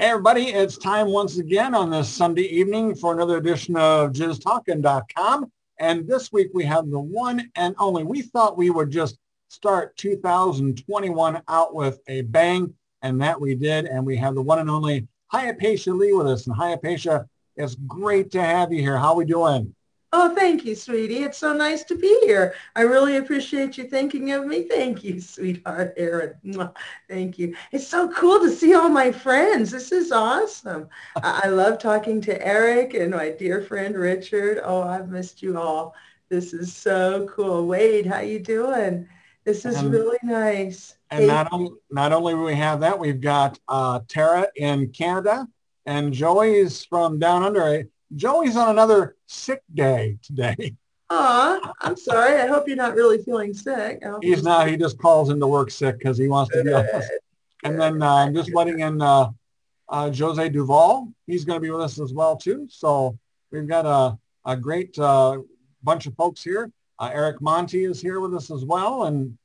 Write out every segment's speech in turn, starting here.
Hey everybody, it's time once again on this Sunday evening for another edition of JizzTalking.com. And this week we have the one and only, we thought we would just start 2021 out with a bang, and that we did. And we have the one and only Hyapatia Lee with us. And Hyapatia, it's great to have you here. How are we doing? Oh, thank you, sweetie. It's so nice to be here. I really appreciate you thinking of me. Thank you, sweetheart Aaron. Thank you. It's so cool to see all my friends. This is awesome. I love talking to Eric and my dear friend Richard. Oh, I've missed you all. This is so cool. Wade, how you doing? This is and, really nice. And hey. not, only, not only do we have that, we've got uh, Tara in Canada and Joey's from down under. Joey's on another sick day today. Aw, I'm sorry. I hope you're not really feeling sick. He's not. He just calls into work sick because he wants to be off. And then uh, I'm just letting in uh, uh, Jose Duval. He's going to be with us as well too. So we've got a, a great uh, bunch of folks here. Uh, Eric Monti is here with us as well, and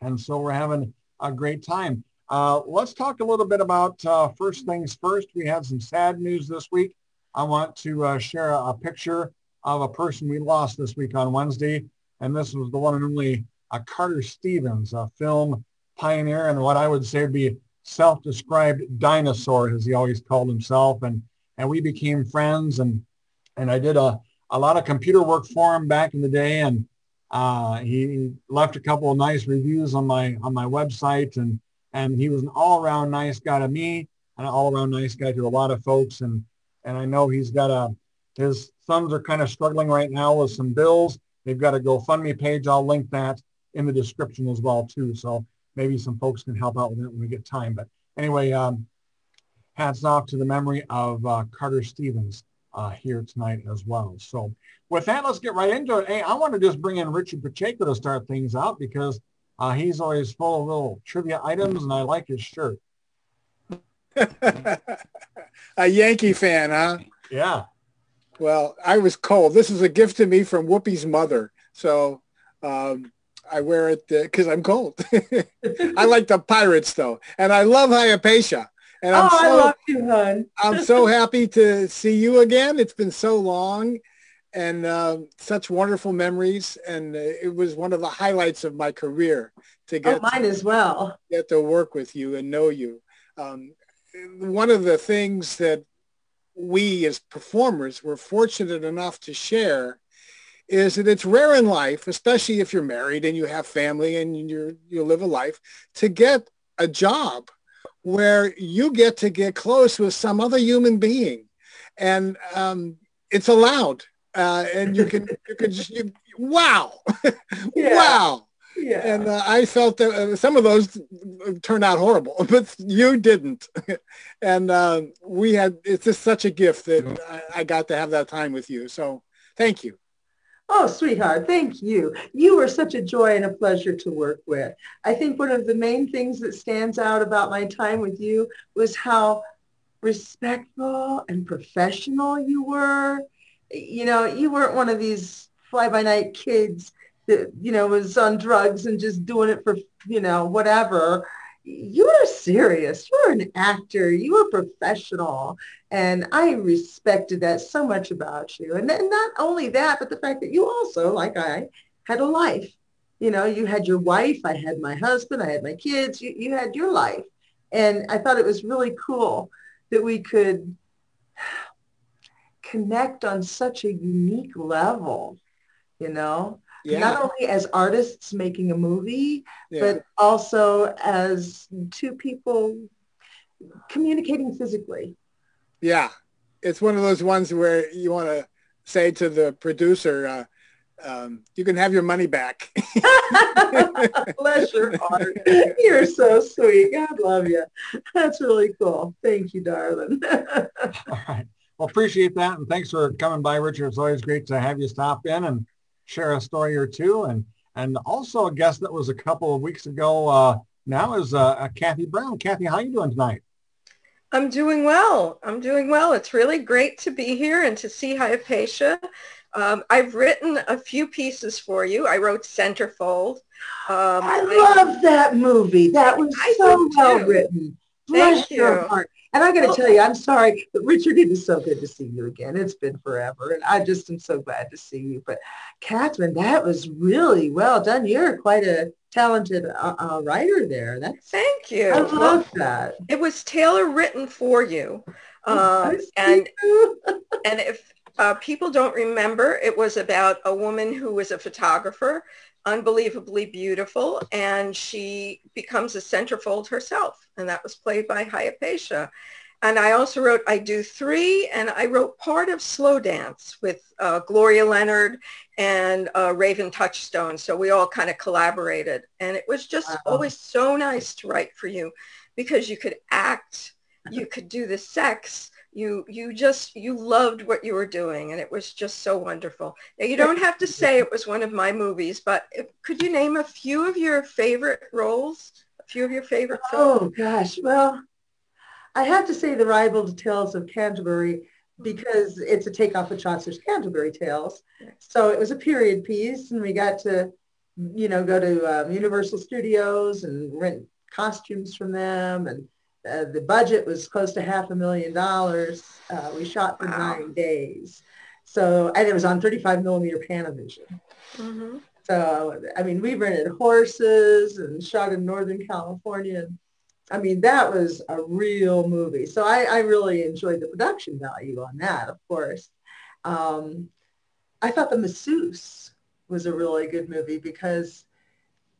and so we're having a great time. Uh, let's talk a little bit about first things first. We have some sad news this week. I want to uh, share a, a, picture of a person we lost this week on Wednesday. And this was the one and only uh, Carter Stevens, a film pioneer and what I would say would be self-described dinosaur, as he always called himself. And, and we became friends. And, and I did a, a lot of computer work for him back in the day. And uh, he left a couple of nice reviews on my, on my website. And, and he was an all-around nice guy to me, and an all-around nice guy to a lot of folks. And and I know he's got a, his sons are kind of struggling right now with some bills. They've got a GoFundMe page. I'll link that in the description as well too. So maybe some folks can help out with it when we get time. But anyway, um, hats off to the memory of uh, Carter Stevens uh, here tonight as well. So with that, let's get right into it. Hey, I want to just bring in Richard Pacheco to start things out because uh, he's always full of little trivia items and I like his shirt. A Yankee fan, huh? Yeah. Well, I was cold. This is a gift to me from Whoopi's mother. So um, I wear it because uh, I'm cold. I like the Pirates though, and I love Hyapatia. And I'm oh, so, I love you, hon. I'm so happy to see you again. It's been so long and uh, such wonderful memories. And uh, it was one of the highlights of my career to get oh, mine to, as well. Get to work with you and know you. Um, one of the things that we as performers were fortunate enough to share is that it's rare in life, especially if you're married and you have family and you you live a life, to get a job where you get to get close with some other human being, and um, it's allowed, uh, and you can you can just you, wow, wow. Yeah. And uh, I felt that uh, some of those turned out horrible, but you didn't. and uh, we had, it's just such a gift that I, I got to have that time with you. So thank you. Oh, sweetheart, thank you. You were such a joy and a pleasure to work with. I think one of the main things that stands out about my time with you was how respectful and professional you were. You know, you weren't one of these fly-by-night kids you know, was on drugs and just doing it for, you know, whatever. You were serious. You were an actor. You were professional. And I respected that so much about you. And then not only that, but the fact that you also, like I, had a life. You know, you had your wife. I had my husband. I had my kids. You, you had your life. And I thought it was really cool that we could connect on such a unique level, you know? Yeah. not only as artists making a movie, yeah. but also as two people communicating physically. Yeah, it's one of those ones where you want to say to the producer, uh, um, you can have your money back. Bless your heart. You're so sweet. God love you. That's really cool. Thank you, darling. All right. Well, appreciate that. And thanks for coming by, Richard. It's always great to have you stop in and share a story or two. And, and also a guest that was a couple of weeks ago uh, now is uh, Cathy Brown. Cathy, how are you doing tonight? I'm doing well. I'm doing well. It's really great to be here and to see Hyapatia. Um, I've written a few pieces for you. I wrote Centerfold. Um, I love I, that movie. That was I so well written. Bless Thank your you. heart. And I got to tell you, I'm sorry, but Richard, it is so good to see you again. It's been forever, and I just am so glad to see you. But Catherine, that was really well done. You're quite a talented uh, uh, writer there. That's thank you. I love that. It was tailor written for you, um, and and if uh, people don't remember, it was about a woman who was a photographer unbelievably beautiful and she becomes a centerfold herself and that was played by Hyapatia. And I also wrote I Do Three and I wrote part of Slow Dance with uh, Gloria Leonard and uh, Raven Touchstone. So we all kind of collaborated and it was just wow. always so nice to write for you because you could act, you could do the sex, you you just you loved what you were doing and it was just so wonderful. Now you don't have to say it was one of my movies but if, could you name a few of your favorite roles? A few of your favorite films? oh gosh. Well i have to say the ribald tales of canterbury because it's a takeoff of chaucer's canterbury tales. So it was a period piece and we got to you know go to um, universal studios and rent costumes from them and uh, the budget was close to half a million dollars. Uh, we shot for wow. nine days. So, and it was on 35 millimeter Panavision. Mm-hmm. So, I mean, we rented horses and shot in Northern California. I mean, that was a real movie. So I, I really enjoyed the production value on that, of course. Um, I thought The Masseuse was a really good movie because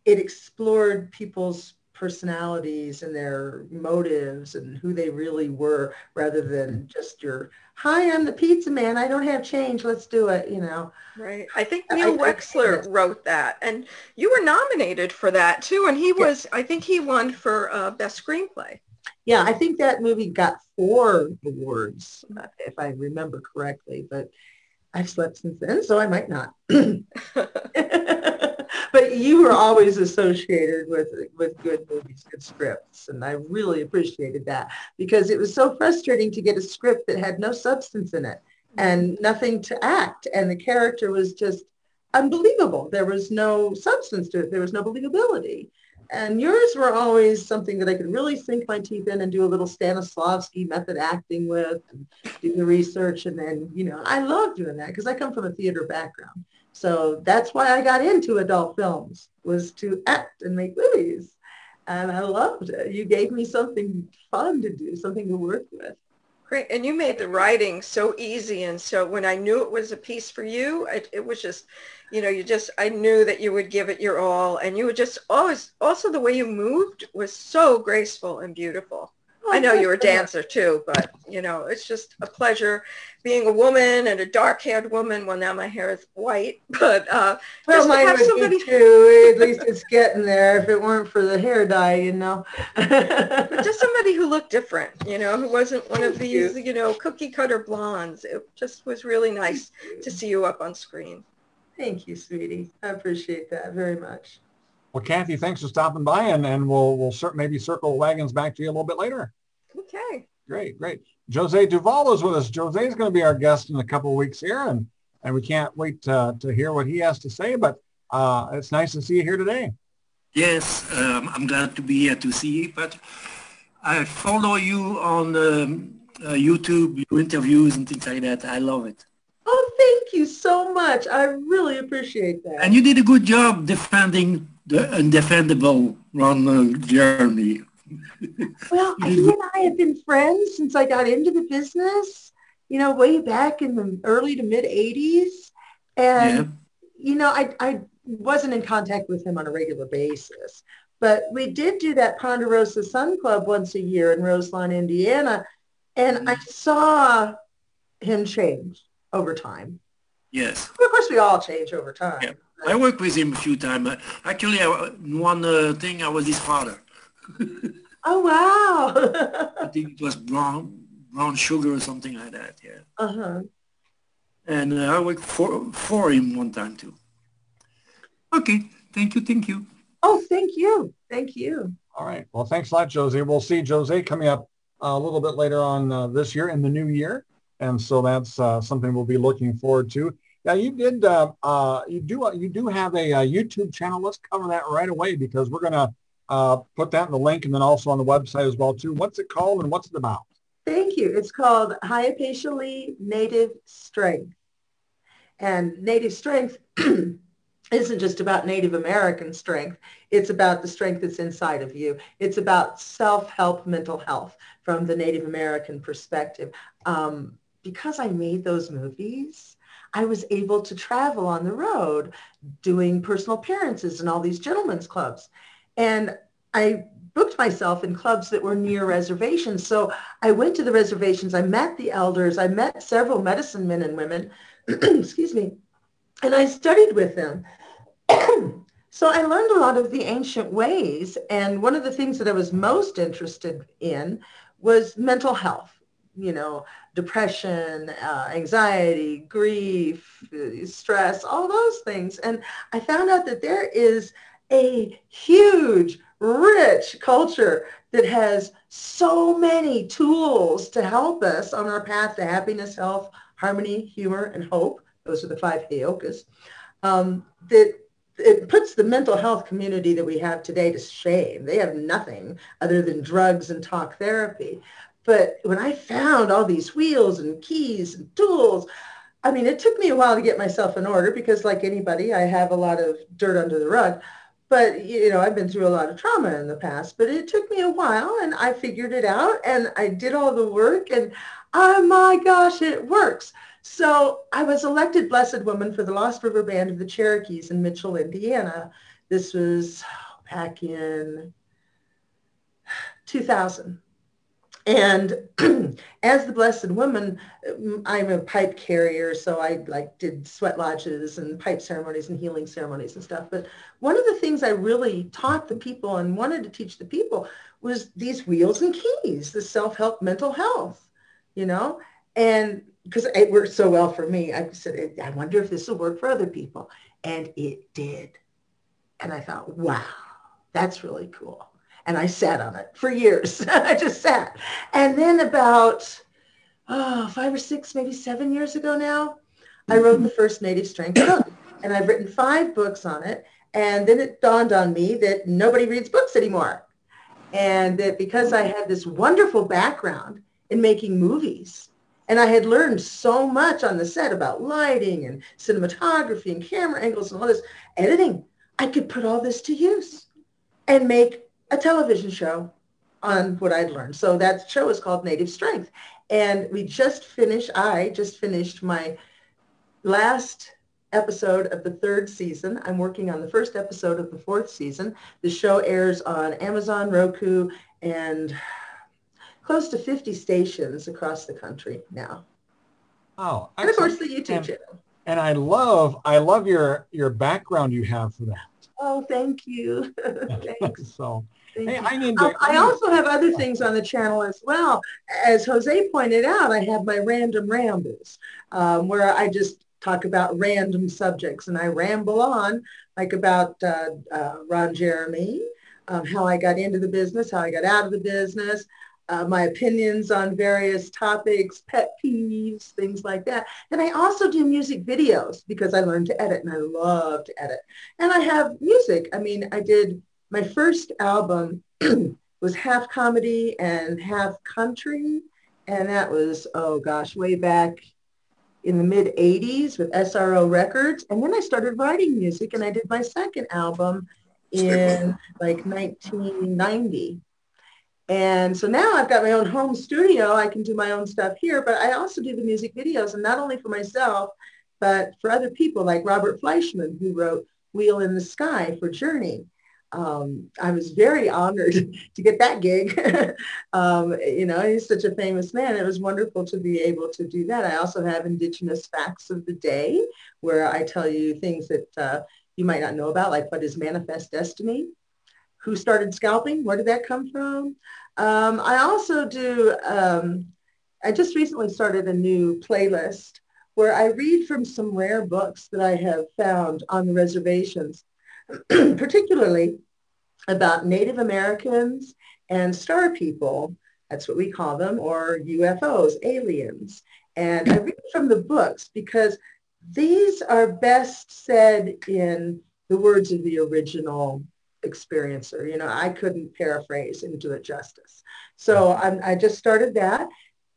it explored people's personalities and their motives and who they really were rather than mm-hmm. just your hi i'm the pizza man. I don't have change. Let's do it you know? Right. I think neil I, wexler I, wrote that and you were nominated for that too and he was i think he won for uh, best screenplay. Yeah i think that movie got four awards if i remember correctly but i've slept since then so i might not but you were always associated with with good movies, good scripts, and I really appreciated that because it was so frustrating to get a script that had no substance in it and mm-hmm. nothing to act, and the character was just unbelievable. There was no substance to it. There was no believability. And yours were always something that I could really sink my teeth in and do a little Stanislavski method acting with and do the research. And then, you know, I love doing that because I come from a theater background. So that's why I got into adult films was to act and make movies. And I loved it. You gave me something fun to do, something to work with. Great. And you made the writing so easy. And so when I knew it was a piece for you, it, it was just, you know, you just, I knew that you would give it your all. And you would just always, also the way you moved was so graceful and beautiful. I know you're a dancer too, but you know, it's just a pleasure being a woman and a dark-haired woman. Well, now my hair is white, but uh, well, mine would somebody... be too. At least it's getting there. If it weren't for the hair dye, you know. but just somebody who looked different, you know, who wasn't one Thank of these, you. you know, cookie cutter blondes. It just was really nice to see you up on screen. Thank you, sweetie. I appreciate that very much. Well, Cathy, thanks for stopping by, and, and we'll we'll maybe circle wagons back to you a little bit later. Okay. Great, great. Jose Duval is with us. Jose is going to be our guest in a couple of weeks here, and and we can't wait to, to hear what he has to say. But uh, it's nice to see you here today. Yes, um, I'm glad to be here to see you. But I follow you on um, uh, YouTube, your interviews and things like that. I love it. Oh, thank you so much. I really appreciate that. And you did a good job defending the undefendable Ron Jeremy well, he and I have been friends since I got into the business, you know, way back in the early to mid 80s. And, yeah. you know, I, I wasn't in contact with him on a regular basis. But we did do that Ponderosa Sun Club once a year in Roselawn, Indiana. And I saw him change over time. Yes. Of course, we all change over time. Yeah. I worked with him a few times. Actually, one uh, thing, I was his father. Oh wow! I think it was brown brown sugar or something like that. Yeah. Uh huh. And uh, I worked for for him one time too. Okay. Thank you. Thank you. Oh, thank you. Thank you. All right. Well, thanks a lot, Josie. We'll see Josie coming up uh, a little bit later on uh, this year in the new year, and so that's uh, something we'll be looking forward to. Yeah, you did. Uh, uh, you do. you do have a, a, YouTube channel. Let's cover that right away because we're gonna uh, put that in the link and then also on the website as well too. What's it called and what's it about? Thank you. It's called Hyapatia Lee Native Strength. And Native Strength isn't just about Native American strength. It's about the strength that's inside of you. It's about self-help mental health from the Native American perspective. Um, because I made those movies, I was able to travel on the road doing personal appearances in all these gentlemen's clubs. And I booked myself in clubs that were near reservations. So I went to the reservations. I met the elders. I met several medicine men and women, excuse me, and I studied with them. so I learned a lot of the ancient ways. And one of the things that I was most interested in was mental health you know, depression, uh, anxiety, grief, stress, all those things. And I found out that there is a huge, rich culture that has so many tools to help us on our path to happiness, health, harmony, humor, and hope. Those are the five heyokas. Um, that it puts the mental health community that we have today to shame. They have nothing other than drugs and talk therapy. But when I found all these wheels and keys and tools, I mean, it took me a while to get myself in order because like anybody, I have a lot of dirt under the rug. But, you know, I've been through a lot of trauma in the past, but it took me a while and I figured it out and I did all the work and oh my gosh, it works. So I was elected Blessed Woman for the Lost River Band of the Cherokees in Mitchell, Indiana. This was oh, back in 2000. And as the Blessed Woman, um, I'm a pipe carrier, so I like did sweat lodges and pipe ceremonies and healing ceremonies and stuff. But one of the things I really taught the people and wanted to teach the people was these wheels and keys, the self-help mental health, you know? And because it worked so well for me, I said, I wonder if this will work for other people. And it did. And I thought, wow, that's really cool and I sat on it for years. I just sat. And then about oh, five or six, maybe seven years ago now, I wrote the first Native Strength book. And I've written five books on it. And then it dawned on me that nobody reads books anymore. And that because I had this wonderful background in making movies, and I had learned so much on the set about lighting and cinematography and camera angles and all this editing, I could put all this to use and make a television show on what I'd learned. So that show is called Native Strength. And we just finished, I just finished my last episode of the third season. I'm working on the first episode of the fourth season. The show airs on Amazon, Roku, and close to 50 stations across the country now. Oh, and of course the YouTube and, channel. And I love, I love your your background you have for that. Oh, thank you. Thanks. so Hey, I, need to, um, I also have other things on the channel as well. As Jose pointed out, I have my random rambles um, where I just talk about random subjects and I ramble on like about uh, uh, Ron Jeremy, um, how I got into the business, how I got out of the business, uh, my opinions on various topics, pet peeves, things like that. And I also do music videos because I learned to edit and I love to edit. And I have music. I mean, I did my first album was half comedy and half country. And that was, oh gosh, way back in the mid 80s with SRO Records. And then I started writing music and I did my second album in like 1990. And so now I've got my own home studio. I can do my own stuff here, but I also do the music videos and not only for myself, but for other people like Robert Fleischman, who wrote Wheel in the Sky for Journey um, I was very honored to get that gig. um, you know, he's such a famous man. It was wonderful to be able to do that. I also have Indigenous Facts of the Day, where I tell you things that uh, you might not know about, like what is manifest destiny? Who started scalping? Where did that come from? Um, I also do, um, I just recently started a new playlist where I read from some rare books that I have found on the reservations particularly about Native Americans and star people. That's what we call them, or UFOs, aliens. And I read from the books because these are best said in the words of the original experiencer. You know, I couldn't paraphrase and do it justice. So I'm, I just started that.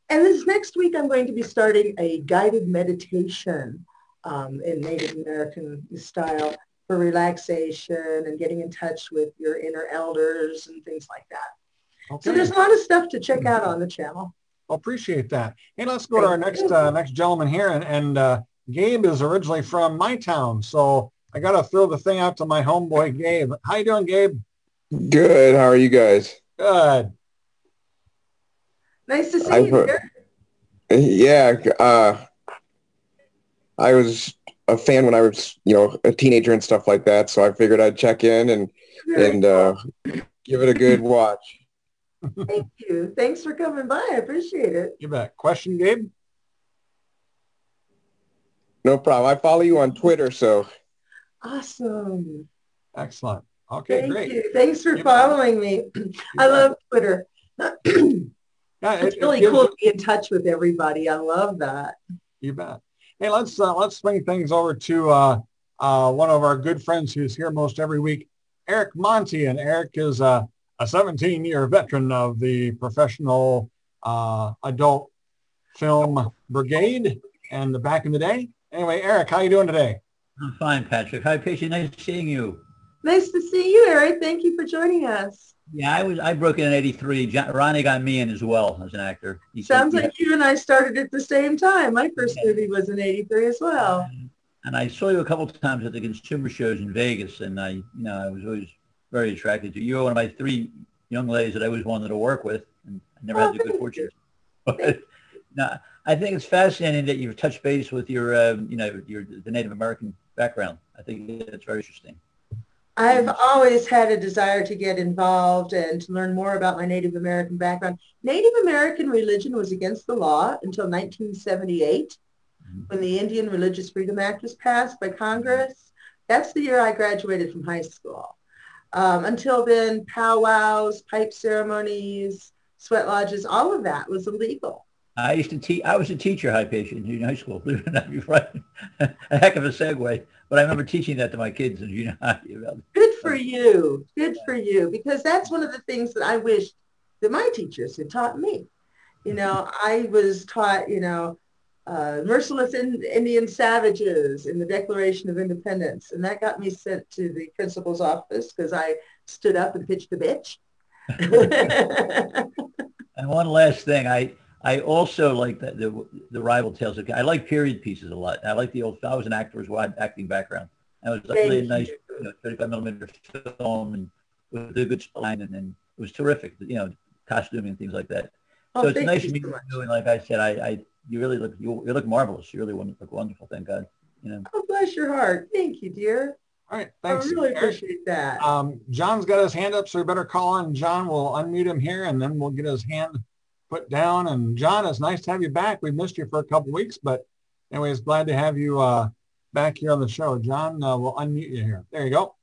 And this next week, I'm going to be starting a guided meditation um, in Native American style for relaxation and getting in touch with your inner elders and things like that. Okay. So there's a lot of stuff to check out on the channel. I appreciate that. Hey, let's go to our next uh, next gentleman here, and, and uh, Gabe is originally from my town, so I got to throw the thing out to my homeboy Gabe. How you doing, Gabe? Good. How are you guys? Good. Nice to see I've, you. Here. Yeah. Uh, I was a fan when I was, you know, a teenager and stuff like that. So I figured I'd check in and and uh, give it a good watch. Thank you. Thanks for coming by. I appreciate it. You bet. Question, Gabe? No problem. I follow you on Twitter, so. Awesome. Excellent. Okay, Thank great. You. Thanks for you following bet. me. I love Twitter. yeah, it's really it cool to be in touch with everybody. I love that. You bet. Hey, let's uh, let's swing things over to uh, uh, one of our good friends who's here most every week, Eric Monti. And Eric is a 17-year veteran of the professional uh, adult film brigade and the back in the day. Anyway, Eric, how you doing today? I'm fine, Patrick. Hi, Patient. Nice seeing you. Nice to see you, Eric. Thank you for joining us. Yeah, I was. I broke in in '83. Ronnie got me in as well as an actor. He Sounds said, like yeah. you and I started at the same time. My first yeah. movie was in '83 as well. And I saw you a couple of times at the consumer shows in Vegas, and I, you know, I was always very attracted to you. You were one of my three young ladies that I always wanted to work with, and I never oh, had the good fortune. But no, I think it's fascinating that you've touched base with your, uh, you know, your the Native American background. I think that's very interesting. I've always had a desire to get involved and to learn more about my Native American background. Native American religion was against the law until 1978 mm-hmm. when the Indian Religious Freedom Act was passed by Congress. That's the year I graduated from high school. Um, until then, powwows, pipe ceremonies, sweat lodges, all of that was illegal. I used to teach. I was a teacher, Hyapatia in junior high school. Believe it or not, you're right. a heck of a segue. But I remember teaching that to my kids in junior high. Good for you. Good for you. Because that's one of the things that I wish that my teachers had taught me. You know, I was taught, you know, uh, merciless in, Indian savages in the Declaration of Independence, and that got me sent to the principal's office because I stood up and pitched a bitch. and one last thing, I I also like the, the, the ribald tales. I like period pieces a lot. I like the old. I was an actor as well, acting background. And it was like really nice, you know, 35 millimeter film and with a good line, and, and it was terrific. You know, costuming and things like that. Oh, so it's nice to meet so you. And like I said, I, I you really look you, you look marvelous. You really look wonderful. Thank God. You know. Oh, bless your heart. Thank you, dear. All right, thanks. I really appreciate that. Um, John's got his hand up, so we better call on John. We'll unmute him here, and then we'll get his hand put down. And John, it's nice to have you back. We missed you for a couple weeks, but anyways, glad to have you uh, back here on the show. John, uh, we'll unmute you here. There you go.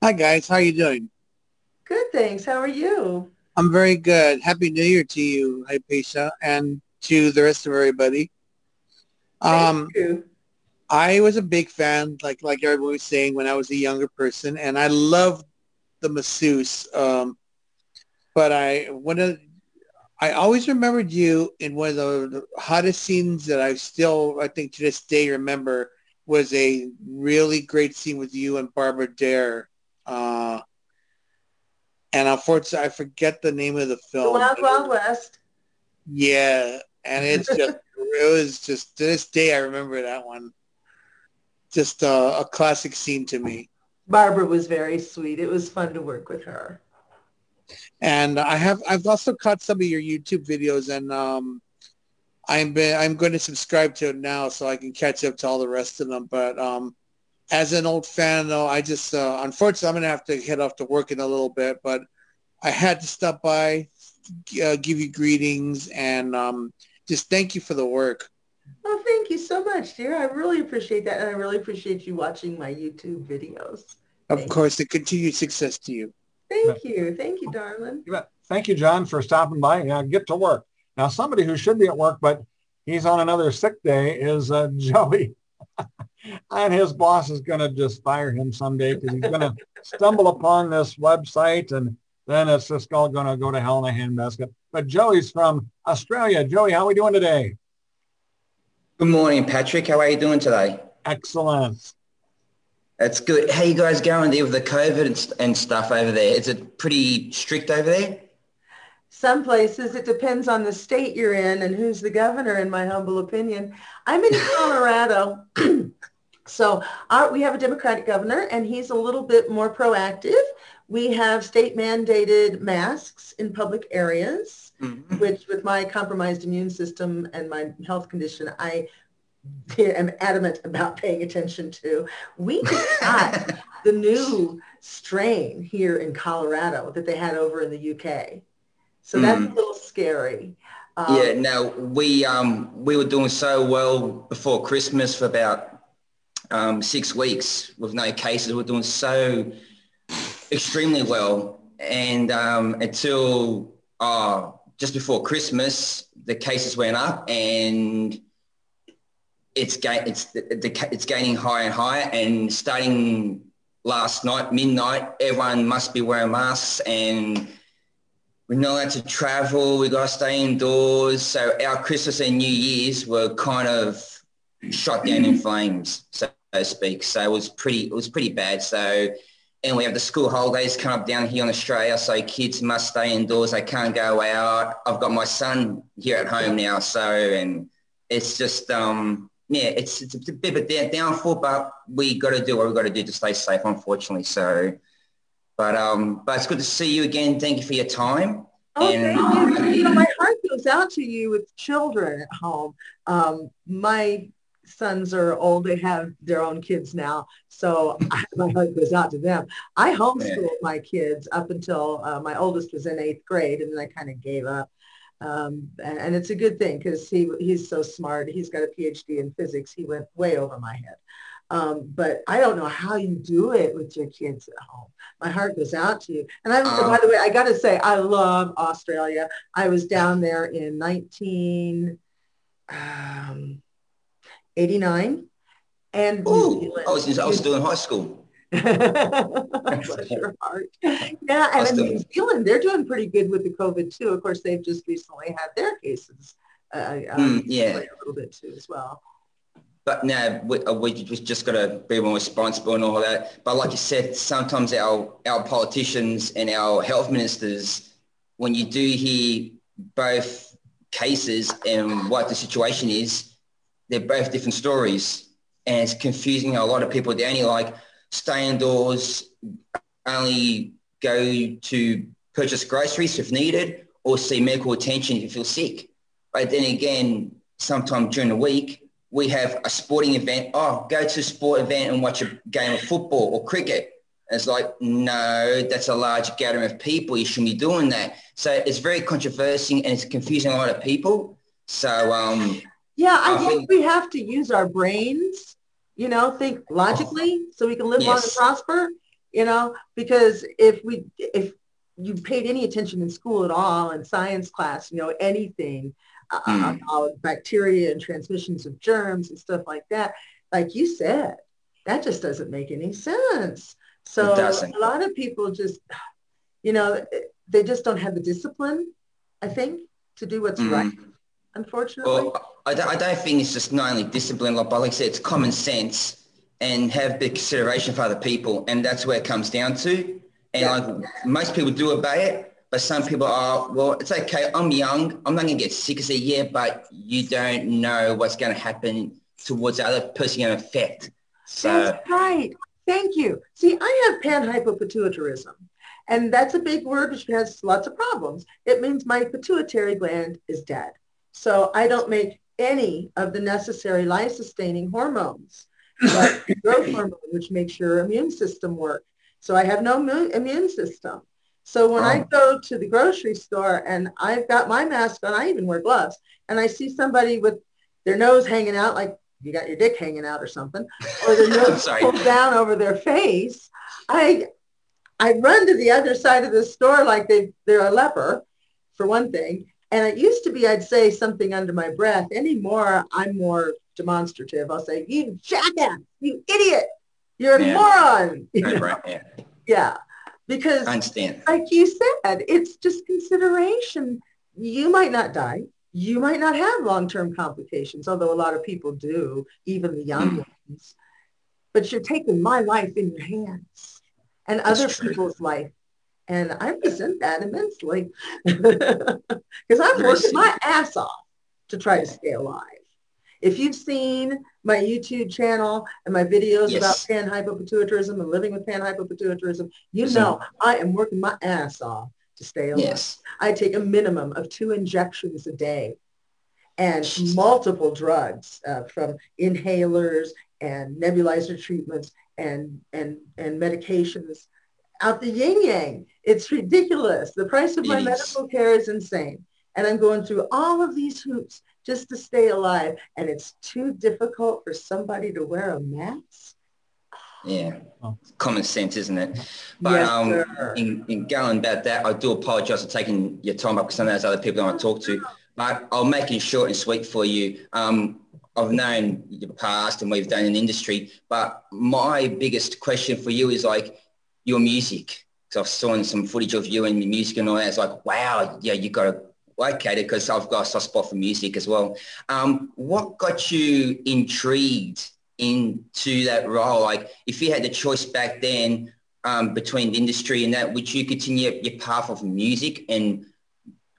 Hi guys, how are you doing? Good, thanks. How are you? I'm very good. Happy New Year to you, Hyapatia, and to the rest of everybody. Um, Thank you. I was a big fan, like like everyone was saying, when I was a younger person, and I loved the masseuse. Um, but I one of I always remembered you in one of the hottest scenes that I still, I think to this day remember was a really great scene with you and Barbara Dare. Uh, and unfortunately, I forget the name of the film. The Wild Wild West. Yeah, and it's just it was just to this day I remember that one. Just a, a classic scene to me. Barbara was very sweet. It was fun to work with her. And I have I've also caught some of your YouTube videos, and um, I'm been, I'm going to subscribe to it now so I can catch up to all the rest of them. But um, as an old fan, though, I just uh, unfortunately I'm going to have to head off to work in a little bit, but I had to stop by, uh, give you greetings, and um, just thank you for the work. Well, thank you so much, dear. I really appreciate that, and I really appreciate you watching my YouTube videos. Of thank course, and continued success to you. Thank you. Thank you, darling. Thank you, John, for stopping by. Now get to work. Now, somebody who should be at work, but he's on another sick day is uh, Joey. and his boss is going to just fire him someday because he's going to stumble upon this website and then it's just all going to go to hell in a handbasket. But Joey's from Australia. Joey, how are we doing today? Good morning, Patrick. How are you doing today? Excellent. That's good. How you guys going there with the COVID and, and stuff over there? Is it pretty strict over there? Some places it depends on the state you're in and who's the governor, in my humble opinion. I'm in Colorado. so our, we have a Democratic governor and he's a little bit more proactive. We have state mandated masks in public areas, mm-hmm. which with my compromised immune system and my health condition, I am adamant about paying attention to. We got the new strain here in Colorado that they had over in the UK. So that's mm. a little scary. Um, yeah, no, we um, we were doing so well before Christmas for about um, six weeks with no cases. We're doing so extremely well, and um, until uh, just before Christmas, the cases went up, and it's ga- it's the, the, it's gaining higher and higher, and starting last night midnight, everyone must be wearing masks and we're not allowed to travel. We got to stay indoors. So our Christmas and New Year's were kind of shot down in flames, so to speak. So it was pretty, it was pretty bad. So, and we have the school holidays come up down here in Australia. So kids must stay indoors. They can't go out. I've got my son here at home now. So, and it's just, um, yeah, it's, it's a bit of a downfall, but we got to do what we got to do to stay safe, unfortunately. So, but um, but it's good to see you again. Thank you for your time. Oh, and, thank you. you know, my heart goes out to you with children at home. Um, my sons are old; they have their own kids now, so my heart goes out to them. I homeschooled yeah. my kids up until uh, my oldest was in eighth grade, and then I kind of gave up. Um, and, and, it's a good thing because he he's so smart. He's got a PhD in physics. He went way over my head. Um, but I don't know how you do it with your kids at home. My heart goes out to you. And I, uh, by the way, I got to say, I love Australia. I was down there in 1989. Um, and ooh, I was, I was still in high school. Bless your heart. Yeah, and in New Zealand, they're doing pretty good with the COVID too. Of course, they've just recently had their cases. Uh, mm, yeah, a little bit too as well. But now we, uh, we just got to be more responsible and all that. But like you said, sometimes our, our politicians and our health ministers, when you do hear both cases and what the situation is, they're both different stories. And it's confusing a lot of people. They're only like stay indoors, only go to purchase groceries if needed, or see medical attention if you feel sick. But then again, sometime during the week, we have a sporting event. Oh, go to a sport event and watch a game of football or cricket. And it's like, no, that's a large gathering of people. You shouldn't be doing that. So it's very controversial and it's confusing a lot of people. So, um, yeah, I, I think, think we have to use our brains, you know, think logically so we can live yes. long and prosper, you know, because if we, if you paid any attention in school at all in science class, you know, anything, mm. about bacteria and transmissions of germs and stuff like that. Like you said, that just doesn't make any sense. So a lot of people just, you know, they just don't have the discipline, I think, to do what's mm. right. Unfortunately. Well, I don't, I don't think it's just not only discipline, but like I said, it's common sense and have big consideration for other people. And that's where it comes down to. And yeah. like most people do obey it, but some people are, well, it's okay. I'm young. I'm not going to get sick as a year, but you don't know what's going to happen towards the other person going to affect. So, that's right. Thank you. See, I have panhypopituitarism, and that's a big word which has lots of problems. It means my pituitary gland is dead. So I don't make any of the necessary life-sustaining hormones, like growth hormone, which makes your immune system work. So I have no immune system. So when oh. I go to the grocery store and I've got my mask on, I even wear gloves, and I see somebody with their nose hanging out, like you got your dick hanging out or something, or their nose pulled down over their face, I I run to the other side of the store like they they're a leper, for one thing. And it used to be I'd say something under my breath. Anymore, I'm more demonstrative. I'll say, "You jackass! You idiot! You're a yeah. moron!" Right, right, yeah. yeah. because I understand. like you said, it's just consideration. You might not die. You might not have long-term complications, although a lot of people do, even the young Mm. ones. But you're taking my life in your hands and That's other true. people's life. And I resent that immensely because I'm Very working my ass off to try to stay alive. If you've seen my YouTube channel and my videos Yes. about panhypopituitarism and living with panhypopituitarism, you Mhm. know I am working my ass off to stay alive. Yes. I take a minimum of two injections a day and multiple drugs uh, from inhalers and nebulizer treatments and, and, and medications out the yin yang. It's ridiculous. The price of my It is. medical care is insane. And I'm going through all of these hoops just to stay alive. And it's too difficult for somebody to wear a mask. Yeah. Oh. Common sense, isn't it? But Yes, um, in, in going about that, I do apologise for taking your time up because I know there's other people I want to talk to. But I'll make it short and sweet for you. Um, I've known your past and we've done in industry, but my biggest question for you is like your music. Because I've seen some footage of you and your music and all that. It's like, wow, yeah, you got to locate it because I've got a soft spot for music as well. Um, what got you intrigued into that role? Like if you had the choice back then um, between the industry and that, would you continue your path of music and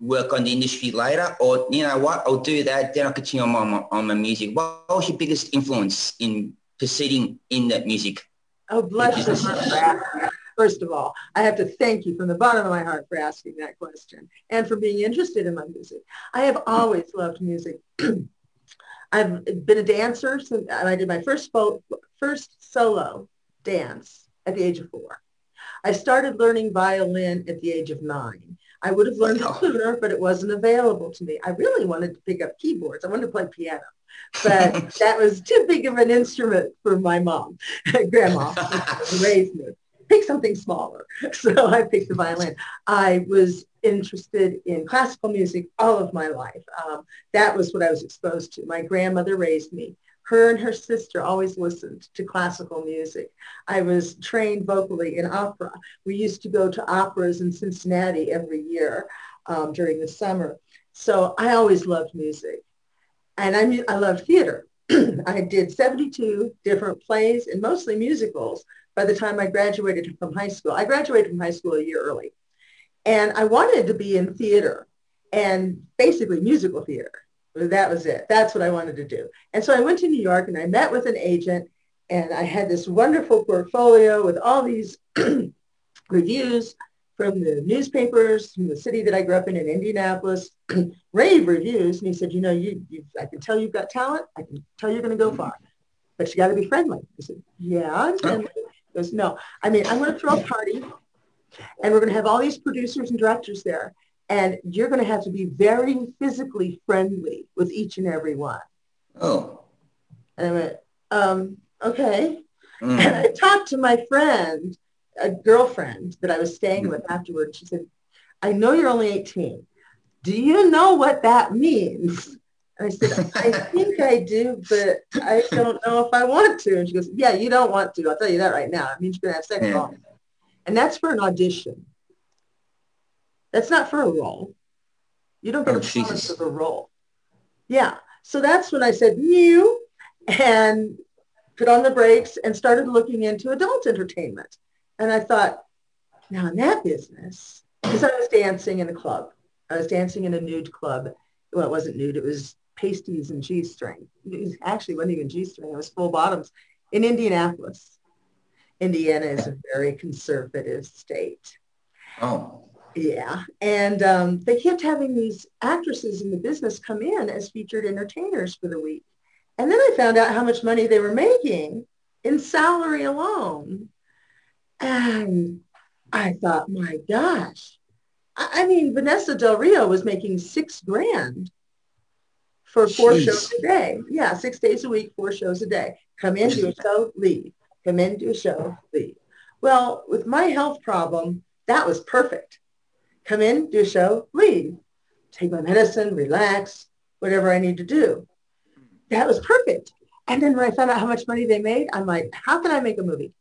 work on the industry later? Or, you know what, I'll do that, then I'll continue on my, on my music. What was your biggest influence in proceeding in that music? Oh, bless your heart for asking. First of all, I have to thank you from the bottom of my heart for asking that question and for being interested in my music. I have always loved music. I've been a dancer since I did my first fo- first solo dance at the age of four. I started learning violin at the age of nine. I would have learned it sooner, but it wasn't available to me. I really wanted to pick up keyboards. I wanted to play piano, but that was too big of an instrument for my mom, grandma, raised me. Pick something smaller. So I picked the violin. I was interested in classical music all of my life. Um, that was what I was exposed to. My grandmother raised me. Her and her sister always listened to classical music. I was trained vocally in opera. We used to go to operas in Cincinnati every year um, during the summer. So I always loved music. And I, mu- I love theater. I did 72 different plays and mostly musicals by the time I graduated from high school. I graduated from high school a year early. And I wanted to be in theater and basically musical theater. That was it. That's what I wanted to do. And so I went to New York and I met with an agent and I had this wonderful portfolio with all these reviews from the newspapers from the city that I grew up in in Indianapolis, rave reviews. And he said, you know, you, you I can tell you've got talent. I can tell you're going to go far, but you got to be friendly. I said, yeah, I'm friendly. He goes, no, I mean, I'm going to throw a party and we're going to have all these producers and directors there. And you're going to have to be very physically friendly with each and every one. Oh. And I went, um, okay. Mm. And I talked to my friend, a girlfriend that I was staying mm-hmm. with afterwards. She said, I know you're only 18. Do you know what that means? And I said, I think I do, but I don't know if I want to. And she goes, yeah, you don't want to. I'll tell you that right now. It means you're going to have sex Yeah. And that's for an audition. That's not for a role. You don't get Oh, a promise Jesus. of a role. Yeah. So that's when I said, you, and put on the brakes and started looking into adult entertainment. And I thought, now in that business, because I was dancing in a club. I was dancing in a nude club. Well, it wasn't nude. It was pasties and G-string. It was- actually wasn't even G-string. It was full bottoms in Indianapolis. Indiana is a very conservative state. Oh. Yeah. And um, they kept having these actresses in the business come in as featured entertainers for the week. And then I found out how much money they were making in salary alone. And I thought, my gosh. I, mean, Vanessa Del Rio was making six grand for four Jeez. shows a day. Yeah, six days a week, four shows a day. Come in, do a show, leave. Come in, do a show, leave. Well, with my health problem, that was perfect. Come in, do a show, leave. Take my medicine, relax, whatever I need to do. That was perfect. And then when I found out how much money they made, I'm like, how can I make a movie?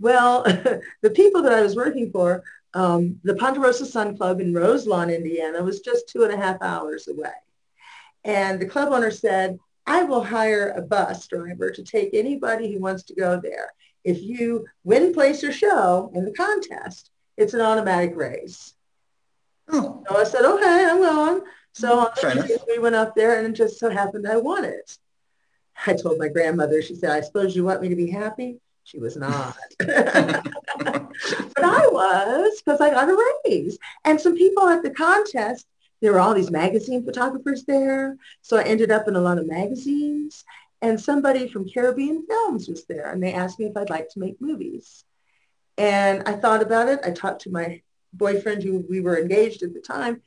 Well, the people that I was working for, um, the Ponderosa Sun Club in Roselawn, Indiana, was just two and a half hours away. And the club owner said, I will hire a bus driver to take anybody who wants to go there. If you win, place, or show in the contest, it's an automatic raise. Oh. So I said, okay, I'm going. So on we went up there and it just so happened I won it. I told my grandmother, she said, I suppose you want me to be happy? She was not. but I was because I got a raise. And some people at the contest, there were all these magazine photographers there. So I ended up in a lot of magazines. And somebody from Caribbean Films was there and they asked me if I'd like to make movies. And I thought about it. I talked to my boyfriend who we were engaged at the time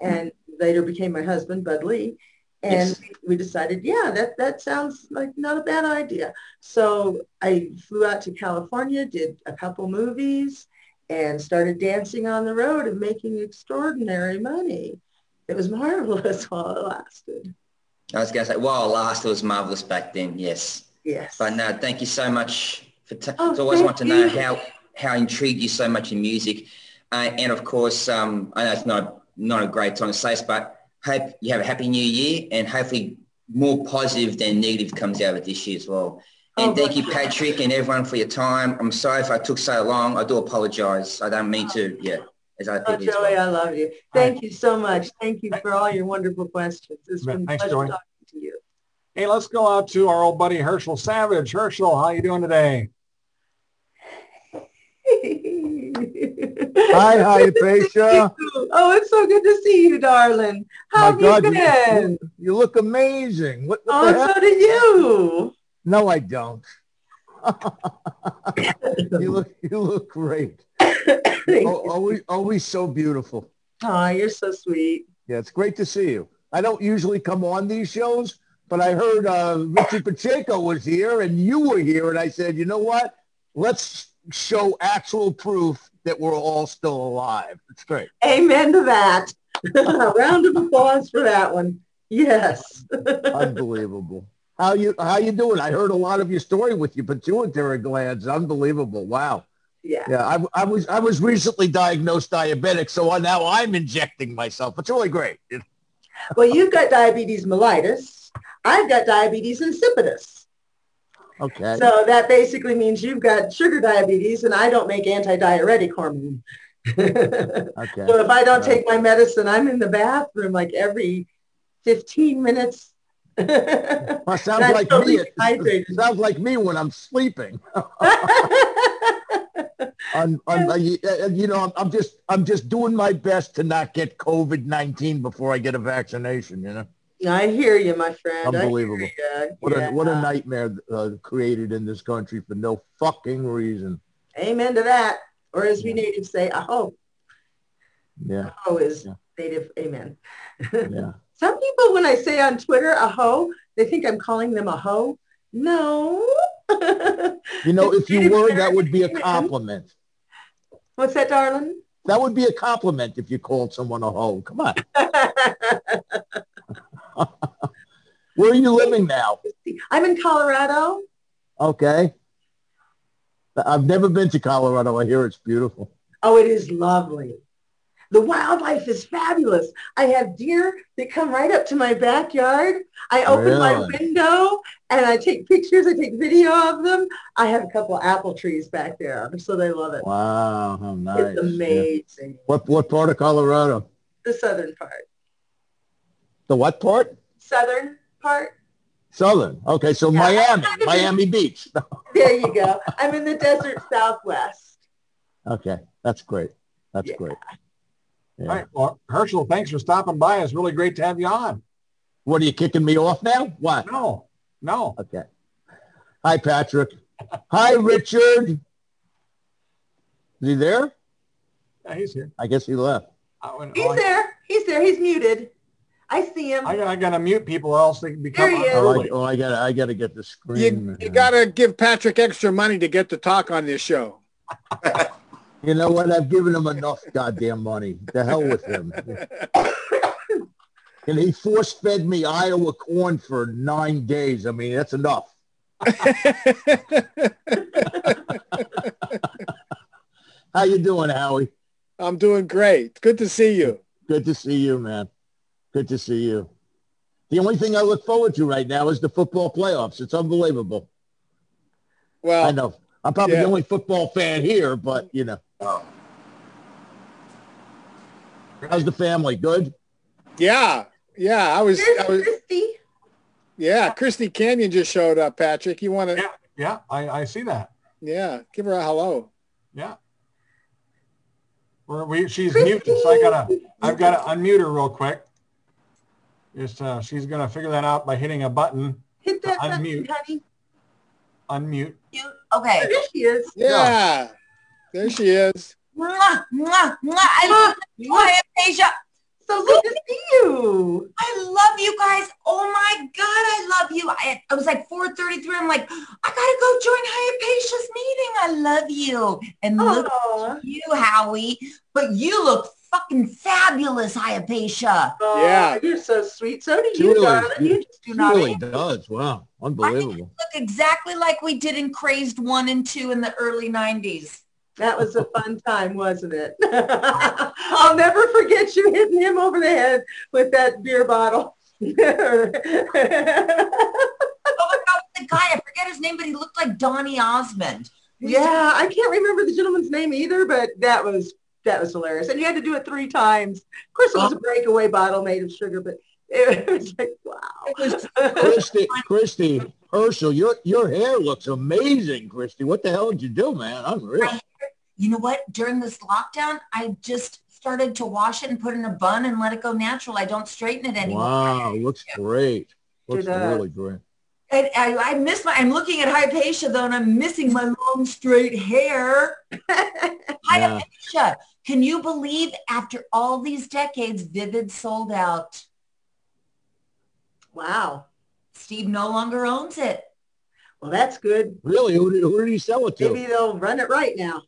and later became my husband, Bud Lee. And yes. we decided, yeah, that, that sounds like not a bad idea. So I flew out to California, did a couple movies, and started dancing on the road and making extraordinary money. It was marvelous while it lasted. I was going to say, while it lasted, it was marvelous back then, yes. Yes. But no, thank you so much. For t- oh, I always want to know how, how intrigued you so much in music. Uh, and of course, um, I know it's not, not a great time to say this, but hope you have a happy new year and hopefully more positive than negative comes out of this year as well. Oh, and oh, thank you, Patrick, and everyone for your time. I'm sorry if I took so long. I do apologize. I don't mean to. Yeah. As I oh, Joey, well. I love you. Thank you so much. Thank you for all your wonderful questions. It's been Thanks, pleasure Joey. talking to you. Hey, let's go out to our old buddy Herschel Savage. Herschel, how are you doing today? Hi, Hyapatia. Oh, it's so good to see you, darling. How My have God, you been? You, you look amazing. What, what oh, so do you. No, I don't. you look you look great. always always so beautiful. Oh, you're so sweet. Yeah, it's great to see you. I don't usually come on these shows, but I heard uh, Richie Pacheco was here and you were here, and I said, you know what? Let's show actual proof that we're all still alive. It's great. Amen to that. A round of applause for that one. Yes. Unbelievable. How you how you doing? I heard a lot of your story with your pituitary glands. Unbelievable. Wow. Yeah. Yeah. I, I was I was recently diagnosed diabetic, so now I'm injecting myself. It's really great. well, you've got diabetes mellitus. I've got diabetes insipidus. Okay. So that basically means you've got sugar diabetes and I don't make anti-diuretic hormone. okay. So if I don't take my medicine, I'm in the bathroom like every 15 minutes. well, sounds like me. Sounds like me when I'm sleeping. I'm, I'm, you know, I'm just, I'm just doing my best to not get COVID-19 before I get a vaccination, you know? I hear you, my friend. Unbelievable. What yeah. a what a nightmare uh, created in this country for no fucking reason. Amen to that. Or as we natives say, aho. Yeah. Aho is yeah. native amen. Yeah. Some people, when I say on Twitter, aho, they think I'm calling them a hoe. No. you know, if you were, that would be a compliment. What's that, darling? That would be a compliment if you called someone a hoe. Come on. Where are you living now? I'm in Colorado. Okay. I've never been to Colorado. I hear it's beautiful. Oh, it is lovely. The wildlife is fabulous. I have deer that come right up to my backyard. I open really? my window and I take pictures. I take video of them. I have a couple apple trees back there, so they love it. Wow, how nice! It's amazing. Yeah. What what part of Colorado? The southern part. The what part? Southern part. Southern. Okay, so yeah. Miami, Miami Beach. there you go. I'm in the desert southwest. Okay, that's great. That's yeah. great. Yeah. All right. Well, Herschel, thanks for stopping by. It's really great to have you on. What are you kicking me off now? What? No, no. Okay. Hi, Patrick. Hi, Richard. Is he there? Yeah, he's here. I guess he left. He's there. He's there. He's muted. I see him. I, I gotta mute people or else they can become. There he is. Oh, I, oh, I gotta, I gotta get the screen. You, you gotta give Patrick extra money to get to talk on this show. you know what? I've given him enough goddamn money. The hell with him. and he force fed me Iowa corn for nine days. I mean, that's enough. How you doing, Howie? I'm doing great. Good to see you. Good to see you, man. Good to see you. The only thing I look forward to right now is the football playoffs. It's unbelievable. Well, I know. I'm probably yeah. the only football fan here, but you know. How's the family? Good? Yeah. Yeah. I was, There's I was Christy. yeah, Christy Canyon just showed up, Patrick. You want to Yeah, yeah, I, I see that. yeah, give her a hello. Yeah. We're, we, she's muted, so I gotta, I've gotta unmute her real quick. Just, uh, she's gonna figure that out by hitting a button, Hit that button, Unmute. honey. unmute. Okay. There she is. Yeah. There she is. Mwah, mwah, mwah. I love you, Hyapatia. So good to see you. I love you guys. Oh my God, I love you. I, I was like 433. I'm like, I gotta go join Hyapatia's meeting. I love you. And look Aw. at you, Howie. But you look fucking fabulous, Hyapatia. Aw, Yeah. You're so sweet. So do She you, really, darling. You just do not really does. Wow. Unbelievable. Look exactly like we did in Crazed 1 and 2 in the early 90s. That was a fun time, wasn't it? I'll never forget you hitting him over the head with that beer bottle. Oh my God, the guy, I forget his name, but he looked like Donny Osmond. yeah, I can't remember the gentleman's name either, but that was that was hilarious. And you had to do it three times. Of course, it was a breakaway bottle made of sugar, but it was like, wow. Christy, Christy, Herschel, your your hair looks amazing, Christy. What the hell did you do, man? Unreal. My hair- you know what? During this lockdown, I just started to wash it and put it in a bun and let it go natural. I don't straighten it anymore. Wow, looks great. Looks Did, uh, really great. And I, I miss my, I'm looking at Hyapatia though, and I'm missing my long straight hair. Hyapatia, can you believe after all these decades, Vivid sold out? Wow. Steve no longer owns it. Well, that's good. Really? Who did, who did he sell it to? Maybe they'll run it right now.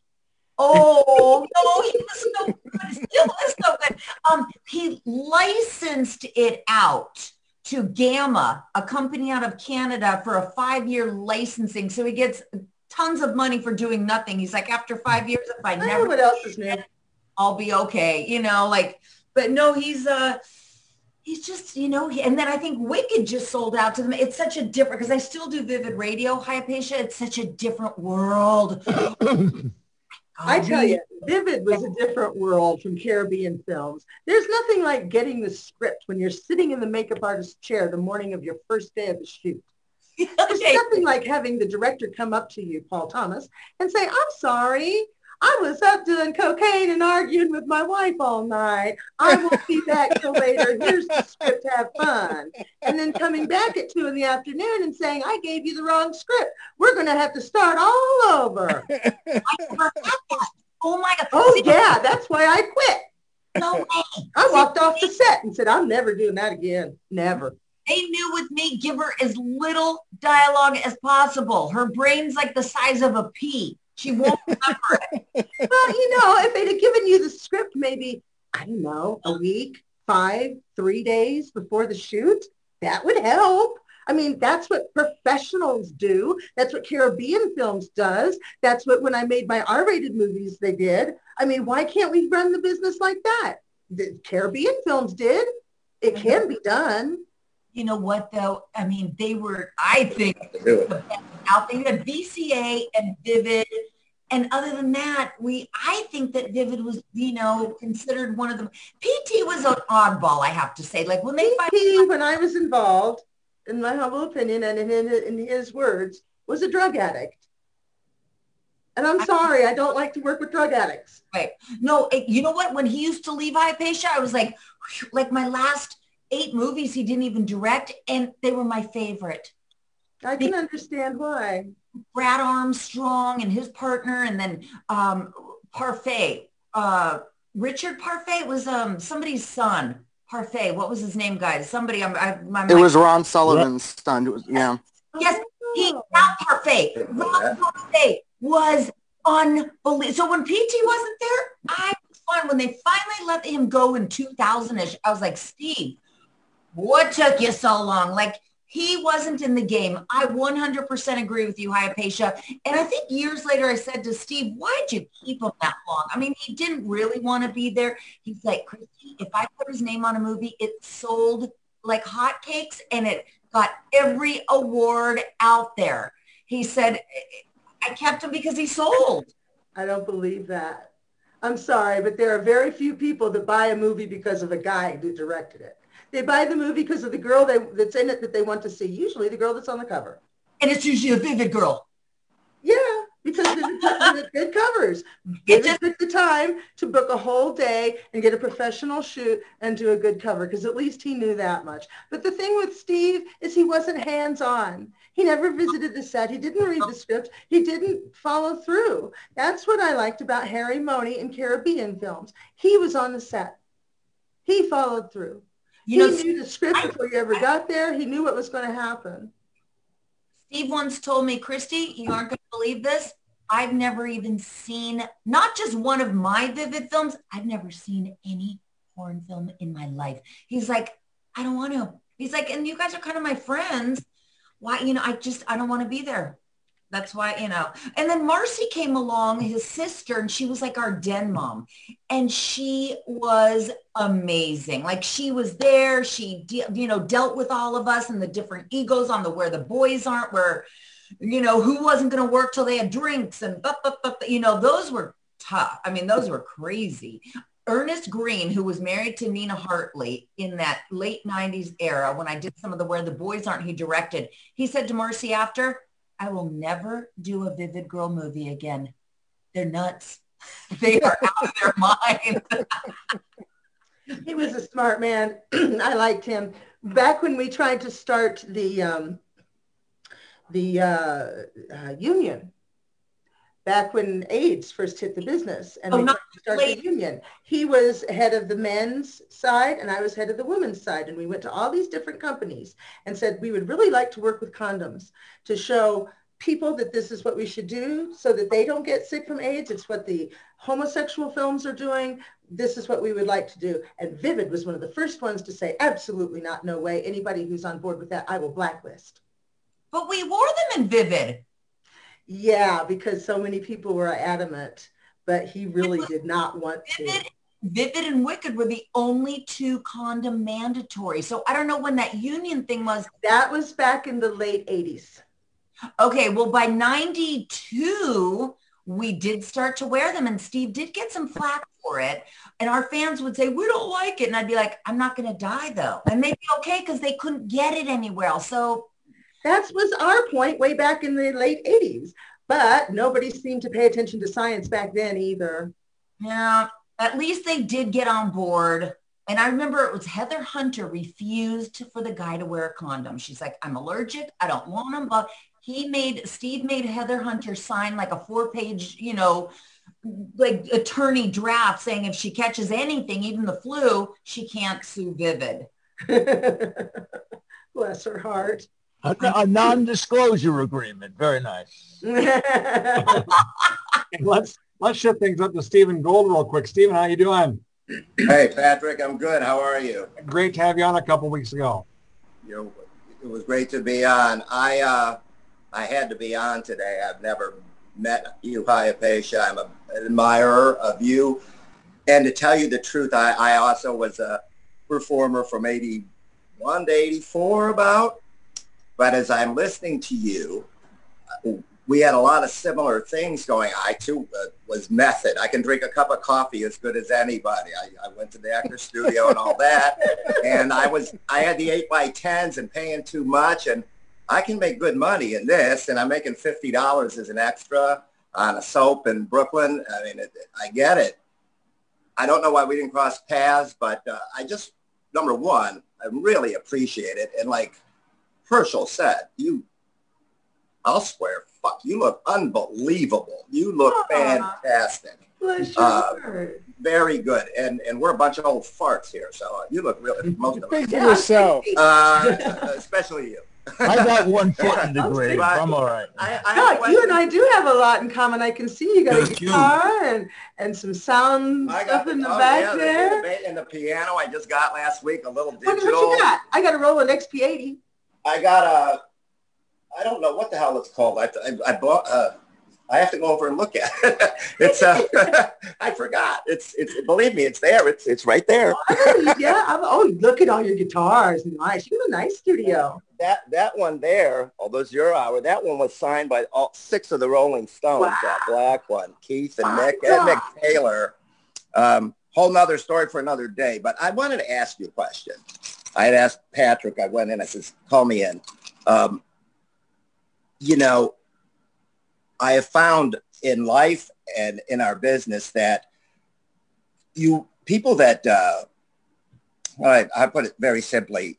Oh no, he was so good. Still is so good. Um, he licensed it out to Gamma, a company out of Canada, for a five-year licensing. So he gets tons of money for doing nothing. He's like, after five years, if I, I never what else is new. I'll be okay. You know, like, but no, he's uh he's just, you know, he, and then I think Wicked just sold out to them. It's such a different because I still do Vivid Radio, Hyapatia. It's such a different world. I oh, tell you, Vivid was a different world from Caribbean films. There's nothing like getting the script when you're sitting in the makeup artist's chair the morning of your first day of the shoot. There's nothing like having the director come up to you, Paul Thomas, and say, I'm sorry. I was up doing cocaine and arguing with my wife all night. I won't be back till later. Here's the script. Have fun. And then coming back at two in the afternoon and saying, I gave you the wrong script. We're going to have to start all over. I that. Oh my God. Oh, yeah. That's why I quit. No way. I walked off the set and said, I'm never doing that again. Never. They knew with me, give her as little dialogue as possible. Her brain's like the size of a pea. She won't remember it. Well, you know, if they'd have given you the script maybe, I don't know, a week, five, three days before the shoot, that would help. I mean, that's what professionals do. That's what Caribbean Films does. That's what when I made my R-rated movies, they did. I mean, why can't we run the business like that? The Caribbean Films did. It can be done. You know what though? I mean, they were, I think, the best out there. You had VCA and Vivid. And other than that, we I think that Vivid was, you know, considered one of the PT was an oddball, I have to say. Like when they He, when I was involved, in my humble opinion and in, in his words, was a drug addict. And I'm sorry, I don't like to work with drug addicts. Right. No, it- you know what? When he used to leave Hyapatia, I was like, like my last eight movies he didn't even direct, and they were my favorite. I can understand why. Brad Armstrong and his partner, and then um, Parfait. Uh, Richard Parfait was um, somebody's son. Parfait. What was his name, guys? Somebody. I'm, I, my It was Ron Sullivan's son. It was, yeah. Yes, he not Parfait. Ron Parfait was unbelievable. So when PT wasn't there, I was fine. When they finally let him go in 2000ish, I was like, Steve, what took you so long? Like He wasn't in the game. I 100% agree with you, Hyapatia. And I think years later I said to Steve, why'd you keep him that long? I mean, he didn't really want to be there. He's like, Christy, if I put his name on a movie, it sold like hotcakes and it got every award out there. He said, I kept him because he sold. I don't believe that. I'm sorry, but there are very few people that buy a movie because of a guy who directed it. They buy the movie because of the girl they, that's in it that they want to see, usually the girl that's on the cover. And it's usually a vivid girl. Yeah, because Vivid good covers. Vivid took the time to book a whole day and get a professional shoot and do a good cover because at least he knew that much. But the thing with Steve is he wasn't hands-on. He never visited the set. He didn't read the script. He didn't follow through. That's what I liked about Harry Mohney in Caribbean films. He was on the set. He followed through. You he know, knew the script before you ever got there. He knew what was going to happen. Steve once told me, Christy, you aren't going to believe this. I've never even seen, not just one of my Vivid films, I've never seen any porn film in my life. He's like, I don't want to. He's like, and you guys are kind of my friends. Why, you know, I just, I don't want to be there. That's why, you know. And then Marcy came along, his sister, and she was like our den mom. And she was amazing. Like she was there. She, you know, dealt with all of us and the different egos on the where the boys aren't, where, you know, who wasn't going to work till they had drinks and, bup, bup, bup, you know, those were tough. I mean, those were crazy. Ernest Greene, who was married to Nina Hartley in that late 90s era, when I did some of the Where the Boys Aren't, he directed, he said to Marcy after, I will never do a Vivid Girl movie again. They're nuts. they are out of their mind. he was a smart man. I liked him. Back when we tried to start the um, the uh, uh, union, back when AIDS first hit the business and oh, we started the union. He was head of the men's side and I was head of the women's side. And we went to all these different companies and said, we would really like to work with condoms to show people that this is what we should do so that they don't get sick from AIDS. It's what the homosexual films are doing. This is what we would like to do. And Vivid was one of the first ones to say, absolutely not, no way. Anybody who's on board with that, I will blacklist. But we wore them in Vivid. Yeah, because so many people were adamant, but he really did not want Vivid, to. Vivid and Wicked were the only two condom mandatory. So I don't know when that union thing was. That was back in the late 80s. Okay, well by 92, we did start to wear them and Steve did get some flack for it. And our fans would say, we don't like it. And I'd be like, I'm not going to die though. And they'd be okay because they couldn't get it anywhere else. So that was our point way back in the late 80s. But nobody seemed to pay attention to science back then either. Yeah, at least they did get on board. And I remember it was Heather Hunter refused for the guy to wear a condom. She's like, I'm allergic. I don't want him. But he made, Steve made Heather Hunter sign like a four page, you know, like attorney draft saying if she catches anything, even the flu, she can't sue Vivid. Bless her heart. A, a non-disclosure agreement. Very nice. let's let's shift things up to Stephen Gold real quick. Stephen, how you doing? Hey, Patrick. I'm good. How are you? Great to have you on a couple weeks ago. You know, it was great to be on. I uh, I had to be on today. I've never met you, Hyapatia. I'm a, an admirer of you. And to tell you the truth, I, I also was a performer from 81 to 84 about. But as I'm listening to you, we had a lot of similar things going. I too uh, was method. I can drink a cup of coffee as good as anybody. I, I went to the actor studio and all that, and I was I had the eight by tens and paying too much, and I can make good money in this, and I'm making fifty dollars as an extra on a soap in Brooklyn. I mean, it, I get it. I don't know why we didn't cross paths, but uh, I just number one, I really appreciate it, and like Herschel said, you, I'll swear, fuck, you look unbelievable. You look fantastic. Uh, very good. And and we're a bunch of old farts here, so uh, you look really, most of us. yourself. Uh, especially you. I got one foot in the grave. I'm all right. I, I you and I do have a lot in common. I can see you got a guitar and, and some sound I stuff got, in the oh, back yeah, there. The, and the piano I just got last week, a little digital. What, what you got? I got a Roland XP80. I got a, I don't know what the hell it's called. I, I, I bought, uh, I have to go over and look at it. it's, uh, I forgot. It's, it's, believe me, it's there. It's, it's right there. oh, yeah. I'm, oh, look at all your guitars. Nice. You have a nice studio. That, that one there, although it's your hour, that one was signed by all six of the Rolling Stones, wow. that black one, Keith and Mick and Mick Taylor. Um, whole nother story for another day. But I wanted to ask you a question. I had asked Patrick, I went in, I says, call me in. Um, you know, I have found in life and in our business that you people that uh, I, I put it very simply,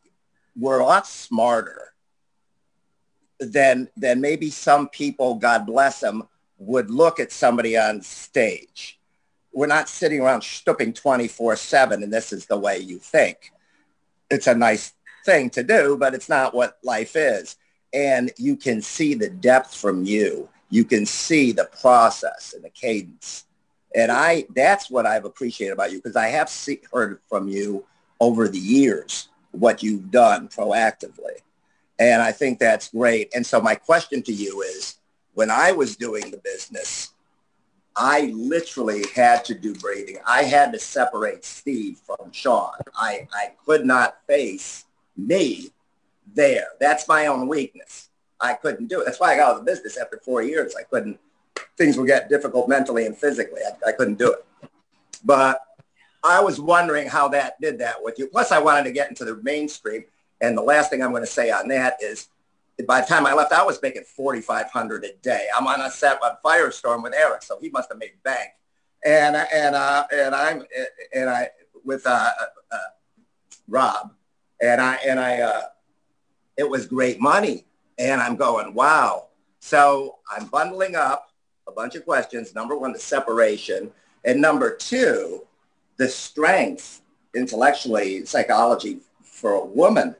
we're a lot smarter than than maybe some people, God bless them, would look at somebody on stage. We're not sitting around stooping 24 7 and this is the way you think. It's a nice thing to do, but it's not what life is. And you can see the depth from you you can see the process and the cadence. And I, that's what I've appreciated about you because I have see, heard from you over the years what you've done proactively. And I think that's great. And so my question to you is, when I was doing the business, I literally had to do breathing. I had to separate Steve from Sean. I, I could not face me there. That's my own weakness. I couldn't do it. That's why I got out of the business after four years. I couldn't, things would get difficult mentally and physically. I, I couldn't do it. But I was wondering how that did that with you. Plus, I wanted to get into the mainstream. And the last thing I'm going to say on that is by the time I left, I was making 4,500 a day. I'm on a set on Firestorm with Eric, so he must have made bank. And, and, uh, and I'm, and I, with, uh, uh, Rob and I, and I, uh, it was great money. And I'm going, wow. So I'm bundling up a bunch of questions. Number one, the separation. And number two, the strength intellectually, psychology for a woman.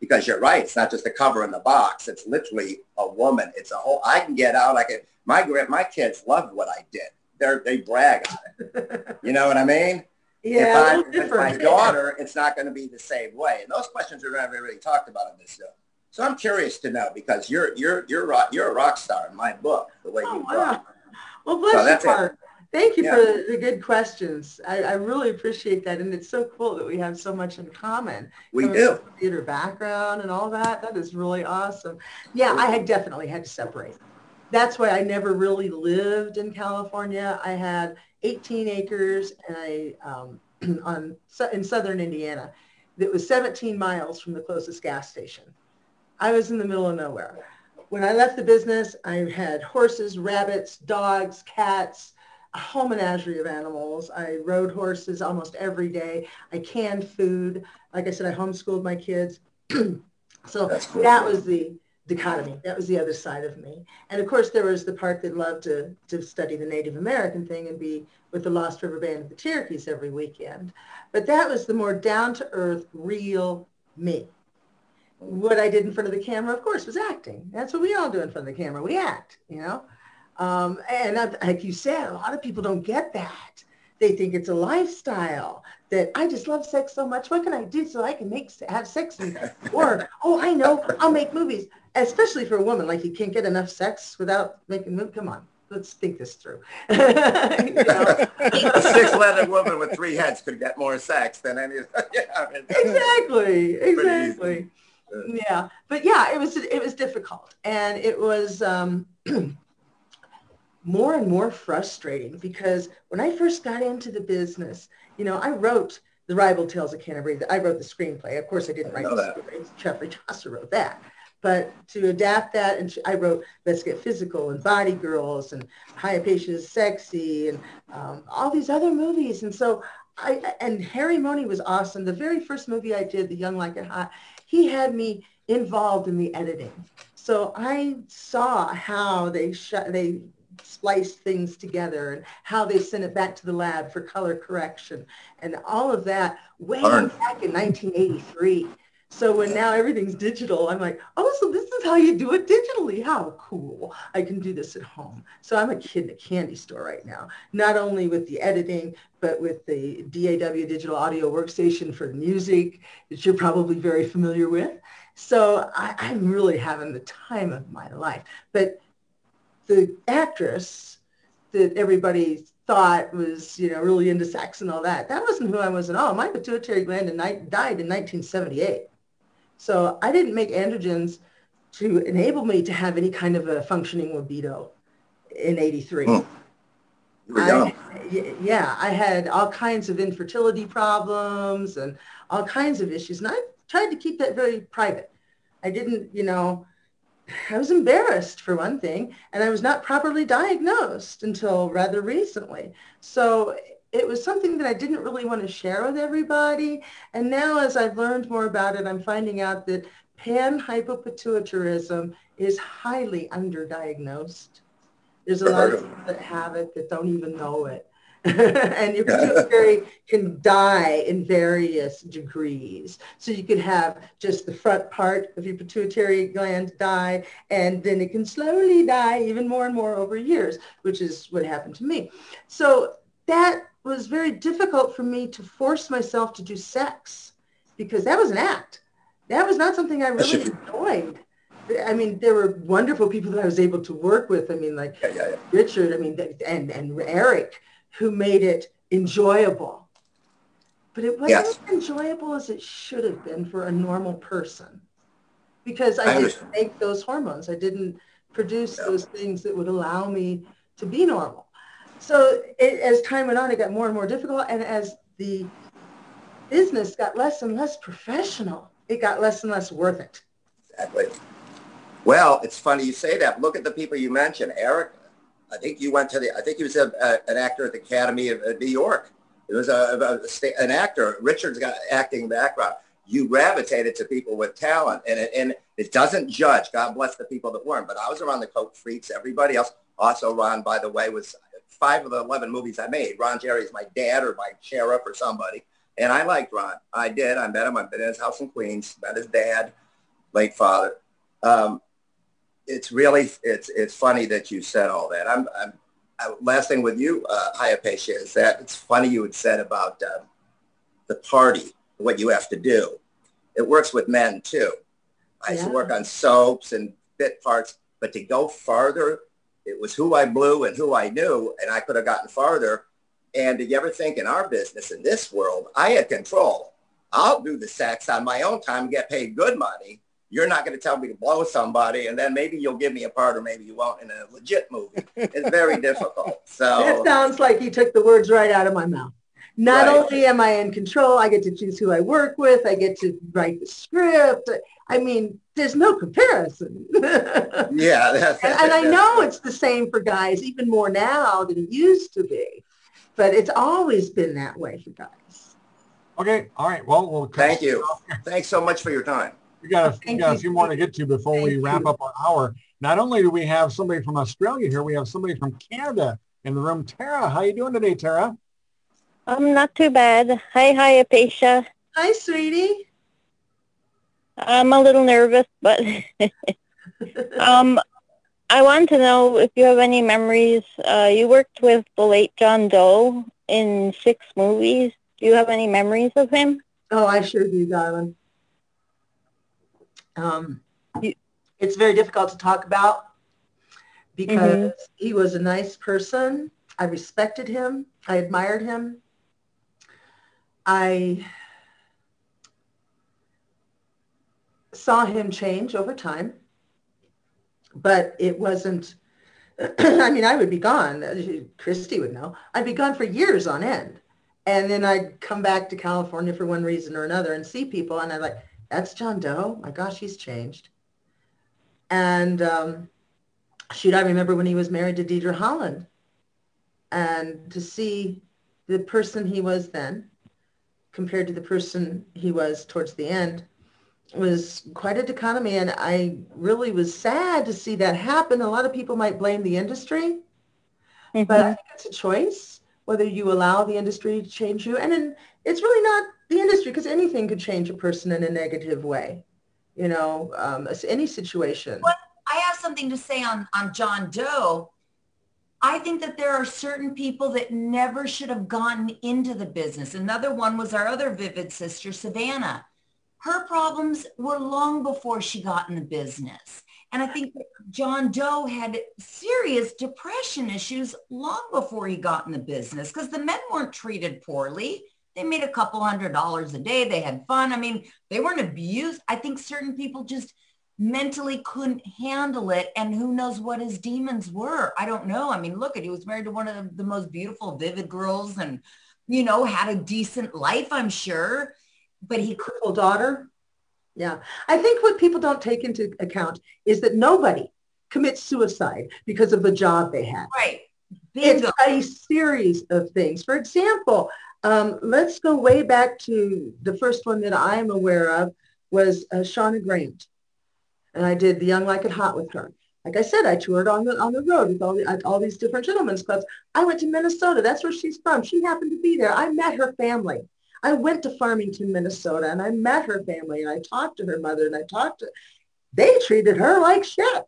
Because you're right, it's not just a cover in the box. It's literally a woman. It's a whole, I can get out. I can, my, grand, my kids loved what I did. They're, they brag on it. you know what I mean? Yeah, if, I, if my daughter, it's not going to be the same way. And those questions are never really talked about in this show. So I'm curious to know because you're you're you're rock, you're a rock star in my book the way oh, you wow. Well, bless so you, Mark. Thank you yeah. for the good questions. I, I, really appreciate that, and it's so cool that we have so much in common. We do theater background and all that. That is really awesome. Yeah, I had definitely had to separate. That's why I never really lived in California. I had 18 acres and I um, on in southern Indiana. That was 17 miles from the closest gas station. I was in the middle of nowhere. When I left the business, I had horses, rabbits, dogs, cats, whole menagerie of animals. I rode horses almost every day. I canned food. Like I said, I homeschooled my kids. so cool. that was the dichotomy. That was the other side of me. And of course, there was the part that loved to, to study the Native American thing and be with the Lost River Band of the Cherokees every weekend. But that was the more down-to-earth, real me what I did in front of the camera, of course, was acting. That's what we all do in front of the camera. We act, you know. Um, and I, like you said, a lot of people don't get that. They think it's a lifestyle that I just love sex so much. What can I do so I can make have sex? And, or oh, I know, I'll make movies. Especially for a woman, like you can't get enough sex without making movies. Come on, let's think this through. a six-legged woman with three heads could get more sex than any. yeah, I mean, exactly, exactly yeah but yeah it was it was difficult and it was um, more and more frustrating because when i first got into the business you know i wrote the ribald tales of canterbury. I wrote the screenplay. Of course i didn't write the screenplay. Jeffrey chaucer wrote that. But to adapt that and i wrote let's get physical and body girls and hyapatia is sexy and um, all these other movies. And so I, and Harry Mohney was awesome. The very first movie I did, The Young Like It Hot, he had me involved in the editing. So I saw how they shut, they spliced things together and how they sent it back to the lab for color correction and all of that way back in 1983. So when now everything's digital, I'm like, oh, so this is how you do it digitally. How cool. I can do this at home. So I'm a kid in a candy store right now, not only with the editing, but with the DAW digital audio workstation for music that you're probably very familiar with. So I, I'm really having the time of my life. But the actress that everybody thought was, you know, really into sex and all that, that wasn't who I was at all. My pituitary gland died in 1978. So I didn't make androgens to enable me to have any kind of a functioning libido in 83. Mm. I, yeah, I had all kinds of infertility problems and all kinds of issues. And I tried to keep that very private. I didn't, you know, I was embarrassed for one thing, and I was not properly diagnosed until rather recently. So it was something that I didn't really want to share with everybody. And now as I've learned more about it, I'm finding out that panhypopituitarism is highly underdiagnosed. There's a lot of people that have it that don't even know it. and your pituitary can die in various degrees. So you could have just the front part of your pituitary gland die, and then it can slowly die even more and more over years, which is what happened to me. So that was very difficult for me to force myself to do sex because that was an act. That was not something I really enjoyed. I mean, there were wonderful people that I was able to work with. I mean, like yeah, yeah, yeah. Richard, I mean, and, and Eric, who made it enjoyable. But it wasn't yes. as enjoyable as it should have been for a normal person because I, I didn't make those hormones. I didn't produce those things that would allow me to be normal. So it, as time went on, it got more and more difficult. And as the business got less and less professional, it got less and less worth it. Exactly. Well, it's funny you say that. Look at the people you mentioned. Eric, I think you went to the, I think he was a, a, an actor at the Academy of New York. It was a, a, an actor. Richard's got acting background. You gravitated to people with talent and it, and it doesn't judge. God bless the people that weren't. But I was around the Coke freaks. Everybody else. Also, Ron, by the way, was five of the 11 movies I made. Ron Jeremy is my dad or my sheriff or somebody. And I liked Ron. I did. I met him. I've been in his house in Queens. Met his dad, late father. Um, it's really it's it's funny that you said all that. I'm, I'm I, last thing with you, uh, is that it's funny you had said about um, the party, what you have to do. It works with men too. I used to work on soaps and bit parts, but to go farther, it was who I blew and who I knew, and I could have gotten farther. And did you ever think in our business, in this world, I had control. I'll do the sex on my own time, get paid good money, you're not going to tell me to blow somebody and then maybe you'll give me a part or maybe you won't in a legit movie. It's very difficult. So that sounds like you took the words right out of my mouth. Not right. only am I in control, I get to choose who I work with. I get to write the script. I mean, there's no comparison. yeah. and, and I know it's the same for guys, even more now than it used to be. But it's always been that way for guys. Okay. All right. Well, we'll thank you. Thanks so much for your time we got a, we got a few more to get to before Thank we wrap you. up our hour. Not only do we have somebody from Australia here, we have somebody from Canada in the room. Tara, how you doing today, Tara? I'm not too bad. Hi, hi, Apatia. Hi, sweetie. I'm a little nervous, but um, I want to know if you have any memories. Uh, you worked with the late John Doe in six movies. Do you have any memories of him? Oh, I sure do, darling. Um, it's very difficult to talk about because mm-hmm. he was a nice person. I respected him. I admired him. I saw him change over time, but it wasn't, I mean, I would be gone. Christy would know. I'd be gone for years on end. And then I'd come back to California for one reason or another and see people. And I'd like, that's John Doe. My gosh, he's changed. And um, shoot, I remember when he was married to Deidre Holland. And to see the person he was then compared to the person he was towards the end was quite a dichotomy. And I really was sad to see that happen. A lot of people might blame the industry, mm-hmm. but I think it's a choice whether you allow the industry to change you. And in, it's really not the industry because anything could change a person in a negative way you know um, any situation well, i have something to say on on john doe i think that there are certain people that never should have gotten into the business another one was our other vivid sister savannah her problems were long before she got in the business. And I think John Doe had serious depression issues long before he got in the business because the men weren't treated poorly. They made a couple hundred dollars a day. They had fun. I mean, they weren't abused. I think certain people just mentally couldn't handle it. And who knows what his demons were. I don't know. I mean, look at, he was married to one of the most beautiful, vivid girls and, you know, had a decent life, I'm sure. But he could daughter. Yeah. I think what people don't take into account is that nobody commits suicide because of the job they had. Right. Bingo. It's a series of things. For example, um, let's go way back to the first one that I'm aware of was uh, Shauna Grant and I did the Young Like It Hot with her. Like I said, I toured on the on the road with all the, all these different gentlemen's clubs. I went to Minnesota. That's where she's from. She happened to be there. I met her family. I went to Farmington, Minnesota, and I met her family, and I talked to her mother, and I talked to. They treated her like shit,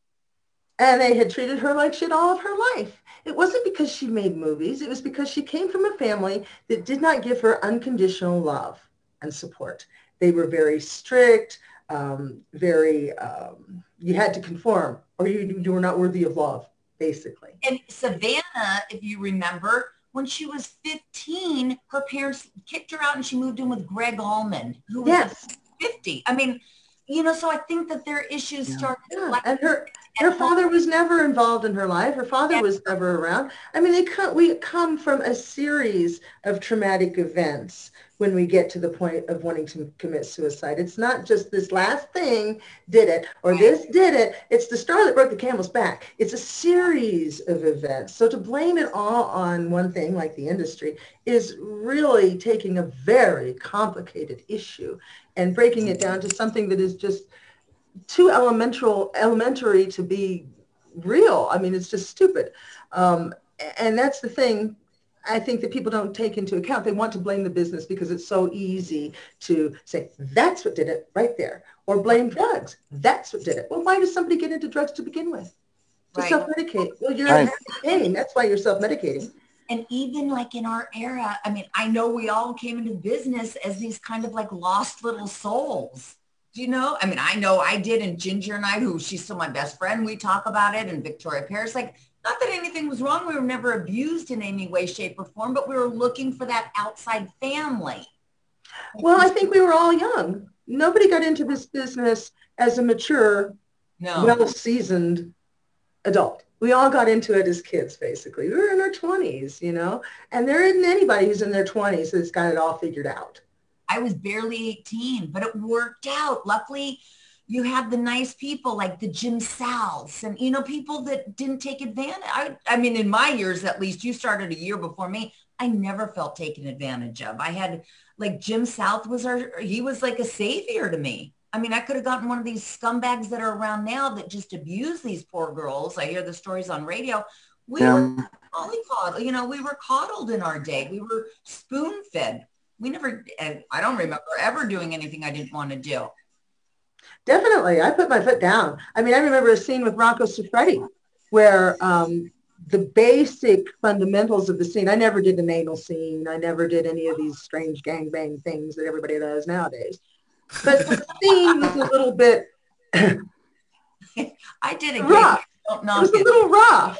and they had treated her like shit all of her life. It wasn't because she made movies. It was because she came from a family that did not give her unconditional love and support. They were very strict um, very, um, you had to conform or you, you were not worthy of love, basically. And Savannah, if you remember, when she was 15, her parents kicked her out and she moved in with Gregg Allman, who was yes. 50. I mean, you know, so I think that their issues yeah. start. Yeah. Like, and her her father was never involved in her life. Her father yeah. was never around. I mean, they come, we come from a series of traumatic events when we get to the point of wanting to commit suicide. It's not just this last thing did it or this did it. It's the straw that broke the camel's back. It's a series of events. So to blame it all on one thing like the industry is really taking a very complicated issue and breaking it down to something that is just too elemental, elementary to be real. I mean, it's just stupid. Um, and that's the thing I think that people don't take into account. They want to blame the business because it's so easy to say, that's what did it right there. Or blame drugs. That's what did it. Well, why does somebody get into drugs to begin with? To right. self-medicate. Well, you're right. in pain. That's why you're self-medicating. And even like in our era, I mean, I know we all came into business as these kind of like lost little souls. Do you know? I mean, I know I did and Ginger and I, who she's still my best friend, we talk about it and Victoria Paris, like not that anything was wrong. We were never abused in any way, shape, or form, but we were looking for that outside family. Well, I think we were all young. Nobody got into this business as a mature, no. well-seasoned adult. We all got into it as kids, basically. We were in our 20s, you know, and there isn't anybody who's in their 20s that's got it all figured out. I was barely 18, but it worked out. Luckily, you had the nice people like the Jim Souths and, you know, people that didn't take advantage. I, I mean, in my years, at least you started a year before me. I never felt taken advantage of. I had like Jim South was our, he was like a savior to me. I mean, I could have gotten one of these scumbags that are around now that just abuse these poor girls. I hear the stories on radio. We yeah. were coddled, you know, we were coddled in our day. We were spoon fed. We never, eh, I don't remember ever doing anything I didn't want to do. Definitely. I put my foot down. I mean, I remember a scene with Rocco Siffredi where um, the basic fundamentals of the scene, I never did an anal scene. I never did any of these strange gangbang things that everybody does nowadays. But the scene was a little bit I did it. Rough. It was a little rough.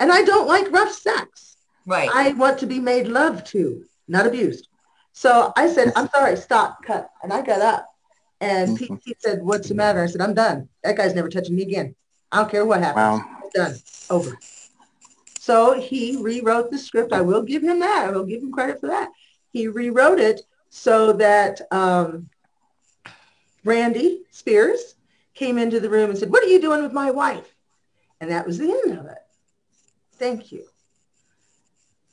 And I don't like rough sex. Right. I want to be made love to, not abused. So I said, I'm sorry, stop, cut. And I got up and Pete, Pete said, what's the matter? I said, I'm done. That guy's never touching me again. I don't care what happens. Wow. I'm done. Over. So he rewrote the script. I will give him that. I will give him credit for that. He rewrote it so that um, Randy Spears came into the room and said, what are you doing with my wife? And that was the end of it. Thank you.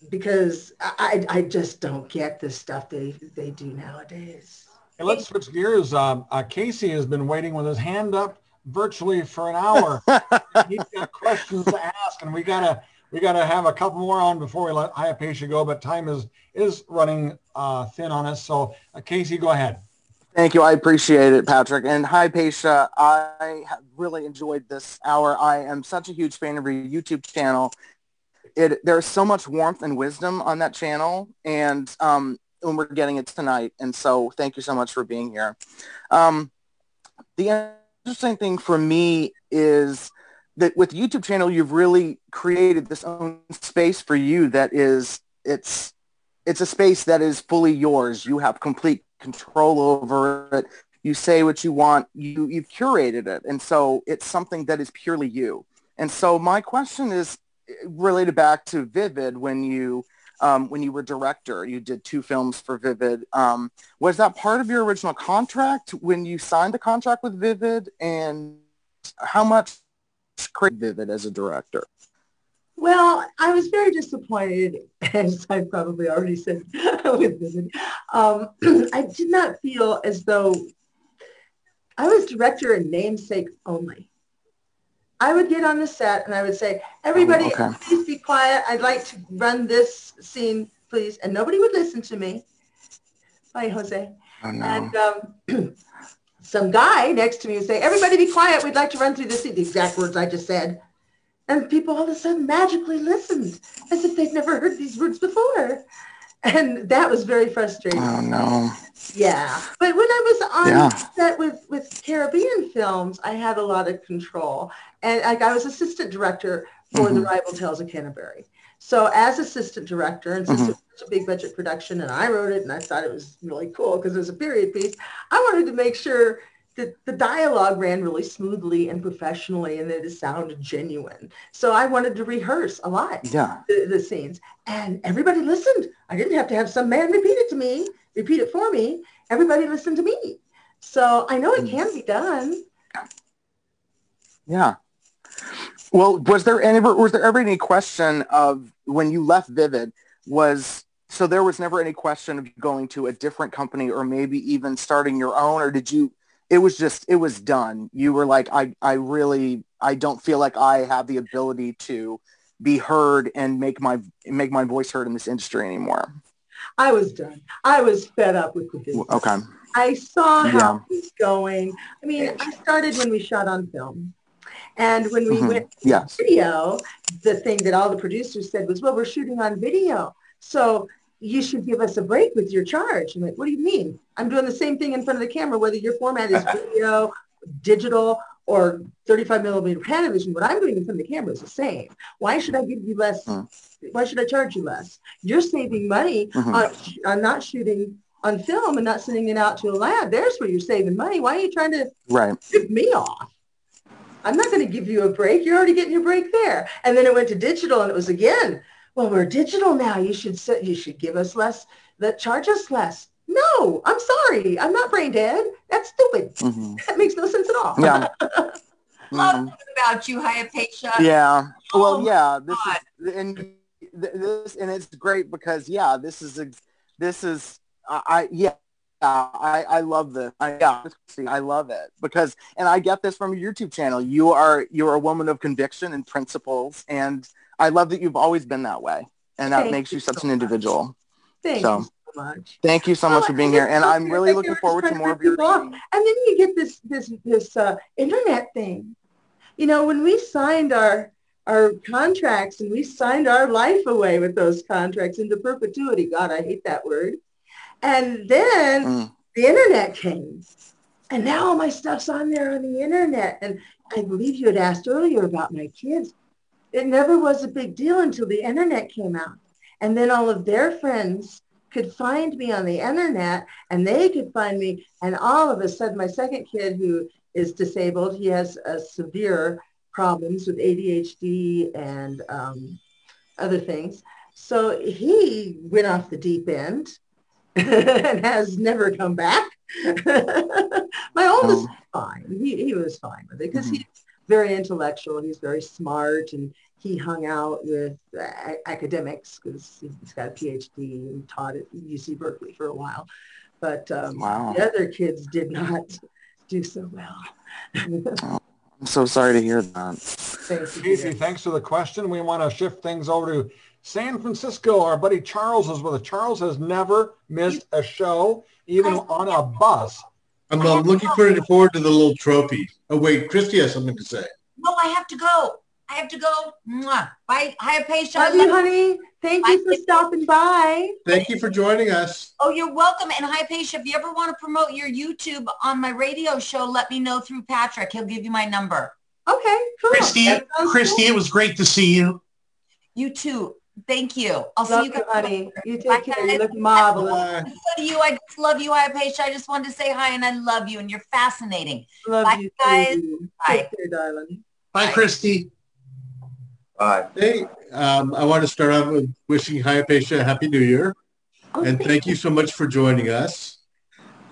Because I, I just don't get the stuff they, they do nowadays. Hey, let's switch gears. Um, uh, Casey has been waiting with his hand up virtually for an hour. He's got questions to ask, and we gotta we gotta have a couple more on before we let Hyapatia go. But time is is running uh, thin on us. So uh, Casey, go ahead. Thank you. I appreciate it, Patrick. And hi, Hyapatia. I really enjoyed this hour. I am such a huge fan of your YouTube channel. It, there's so much warmth and wisdom on that channel. And um, and we're getting it tonight. And so thank you so much for being here. Um, the interesting thing for me is that with YouTube channel, you've really created this own space for you that is, it's, it's a space that is fully yours. You have complete control over it. You say what you want. You, you've curated it. And so it's something that is purely you. And so my question is related back to Vivid when you um, when you were director. You did two films for Vivid. Um, was that part of your original contract when you signed the contract with Vivid? And how much create Vivid as a director? Well, I was very disappointed, as I probably already said with Vivid. Um, I did not feel as though I was director in namesake only. I would get on the set and I would say, everybody, oh, okay. please be quiet. I'd like to run this scene, please. And nobody would listen to me. Bye, Jose. Oh, no. And um, some guy next to me would say, everybody be quiet. We'd like to run through this scene. The exact words I just said. And people all of a sudden magically listened as if they'd never heard these words before. And that was very frustrating. Oh, no. Yeah. But when I was on yeah. set with, with Caribbean films, I had a lot of control. And like, I was assistant director for mm-hmm. The Ribald Tales of Canterbury. So as assistant director, and since mm-hmm. it was a big budget production and I wrote it and I thought it was really cool because it was a period piece, I wanted to make sure that the dialogue ran really smoothly and professionally and it sounded genuine. So I wanted to rehearse a lot yeah. the, the scenes. And everybody listened. I didn't have to have some man repeat it to me repeat it for me. Everybody listened to me. So I know it can be mm. done. Yeah. Well, was there any, was there ever any question of when you left Vivid was so there was never any question of going to a different company or maybe even starting your own or did you it was just it was done. You were like I I really I don't feel like I have the ability to be heard and make my make my voice heard in this industry anymore. I was done. I was fed up with the business. Okay. I saw how yeah. it was going. I mean, I started when we shot on film. And when we mm-hmm. went to yes. video, the thing that all the producers said was, well, we're shooting on video. So you should give us a break with your charge. I'm like, what do you mean? I'm doing the same thing in front of the camera, whether your format is video, digital, or 35 millimeter Panavision, what I'm doing in front of the camera is the same. Why should I give you less? Mm. Why should I charge you less? You're saving money mm-hmm. on, on not shooting on film and not sending it out to a lab. There's where you're saving money. Why are you trying to right. tip me off? I'm not going to give you a break. You're already getting your break there. And then it went to digital and it was again, well, we're digital now. You should you should give us less, that charge us less. No, I'm sorry. I'm not brain dead. That's stupid. Mm-hmm. That makes no sense at all. Yeah. Love mm-hmm. about you, Hyapatia. Yeah. Well, oh, yeah. This God. is and this and it's great because yeah, this is this is I, I yeah. I, I love this. I, yeah, I love it because, and I get this from your YouTube channel. You are you're a woman of conviction and principles, and I love that you've always been that way, and that Thank makes you, such so an individual. Thank so. you much. Thank you so much for being here, and I'm really looking forward to more of your. And then you get this this this uh, internet thing. You know, when we signed our our contracts and we signed our life away with those contracts into perpetuity. God, I hate that word. And then mm. the internet came. And now all my stuff's on there on the internet. And I believe you had asked earlier about my kids. It never was a big deal until the internet came out. And then all of their friends could find me on the internet and they could find me. And all of a sudden, my second kid who is disabled, he has a severe problems with ADHD and um, other things. So he went off the deep end and has never come back. My oldest, oh. fine. He, he was fine with it because mm-hmm. he's very intellectual. He's very smart and he hung out with uh, academics because he's got a PhD and taught at UC Berkeley for a while. But um, wow. the other kids did not do so well. oh, I'm so sorry to hear that. Casey, thanks for the question. We want to shift things over to San Francisco. Our buddy Charles is with us. Charles has never missed a show, even on a bus. I'm, I'm looking forward to the little trophy. Oh, wait, Christy has something to say. No, I have to go. I have to go. Mwah. Bye. Hyapatia. Love you, honey. Thank you for stopping by. Thank you for joining us. Oh, you're welcome. And Hyapatia, if you ever want to promote your YouTube on my radio show, let me know through Patrick. He'll give you my number. Okay, cool. Christy, Christy, it was great to see you. You too. Thank you. I'll Love see you guys. you, honey. You Bye, take care. You look marvelous. So do you. I just love you, Hyapatia. I just wanted to say hi and I love you and you're fascinating. Love Bye, you, guys. too. Bye. Take care, darling. Bye, Christy. Bye. Hey, um, I want to start off with wishing Hyapatia a Happy New Year. and thank you so much for joining us.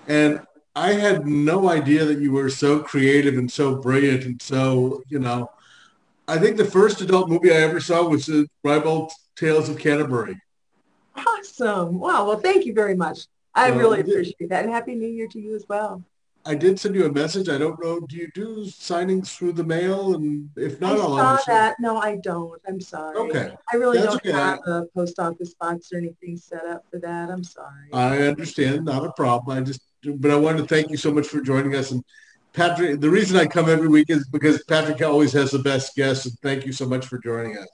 And I had no idea that you were so creative and so brilliant and so, you know, I think the first adult movie I ever saw was the Ribald Tales of Canterbury. Awesome. Wow. Well, thank you very much. I really appreciate that. And Happy New Year to you as well. I did send you a message. I don't know, do you do signings through the mail? And if not, I I'll saw understand. that. No, I don't. I'm sorry. Okay. I really That's don't okay. have a post office box or anything set up for that. I'm sorry. I understand, not a problem. I just, but I wanted to thank you so much for joining us. And Patrick, the reason I come every week is because Patrick always has the best guests. And thank you so much for joining us.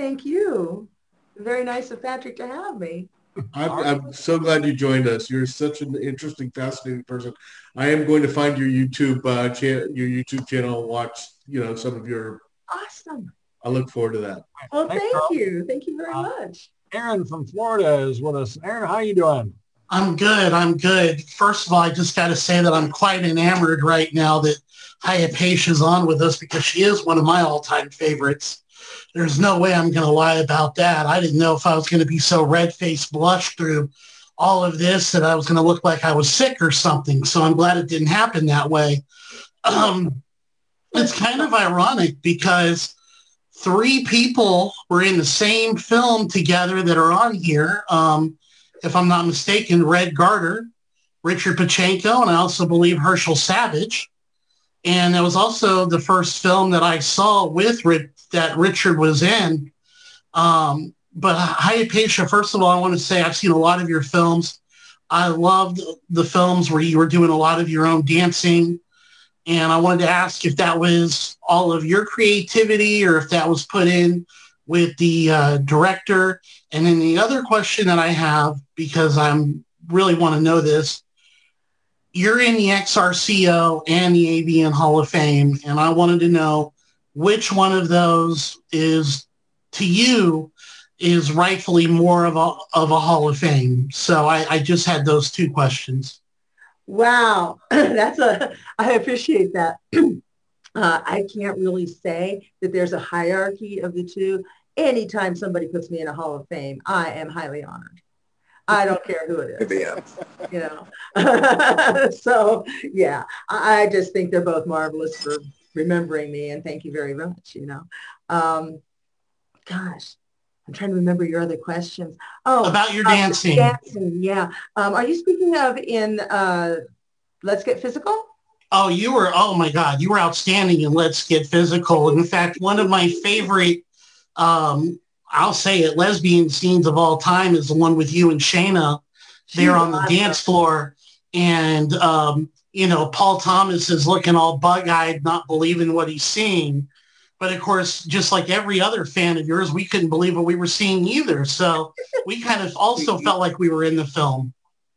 Thank you. Very nice of Patrick to have me. I'm, I'm so glad you joined us. You're such an interesting, fascinating person. I am going to find your YouTube uh, cha- your YouTube channel and watch, you know, some of your. Awesome. I look forward to that. Well, Thanks, thank Carl. you. Thank you very Uh, much. Aaron from Florida is with us. Aaron, how are you doing? I'm good. I'm good. First of all, I just got to say that I'm quite enamored right now that Hyapatia's on with us because she is one of my all-time favorites. There's no way I'm going to lie about that. I didn't know if I was going to be so red-faced blush through all of this that I was going to look like I was sick or something. So I'm glad it didn't happen that way. Um, it's kind of ironic because three people were in the same film together that are on here. Um, if I'm not mistaken, Red Garter, Richard Pacheco, and I also believe Herschel Savage. And it was also the first film that I saw with Ri- that Richard was in. Um, but Hyapatia, first of all, I want to say I've seen a lot of your films. I loved the films where you were doing a lot of your own dancing. And I wanted to ask if that was all of your creativity or if that was put in with the uh, director. And then the other question that I have, because I'm really want to know this, you're in the XRCO and the AVN Hall of Fame, and I wanted to know which one of those is to you is rightfully more of a of a Hall of Fame. So I, I just had those two questions. Wow. That's a, I appreciate that. uh, I can't really say that there's a hierarchy of the two. Anytime somebody puts me in a Hall of Fame, I am highly honored. I don't care who it is, you know. so yeah, I, I just think they're both marvelous for remembering me and thank you very much, you know. Um, gosh, I'm trying to remember your other questions. Oh, About your uh, dancing. dancing, yeah. Um, are you speaking of in uh, Let's Get Physical? Oh, you were, oh my God, you were outstanding in Let's Get Physical. In fact, one of my favorite, um, I'll say it, lesbian scenes of all time is the one with you and Shayna there on the awesome. dance floor. And, um, you know, Paul Thomas is looking all bug-eyed, not believing what he's seeing. But of course, just like every other fan of yours, we couldn't believe what we were seeing either. So we kind of also felt like we were in the film.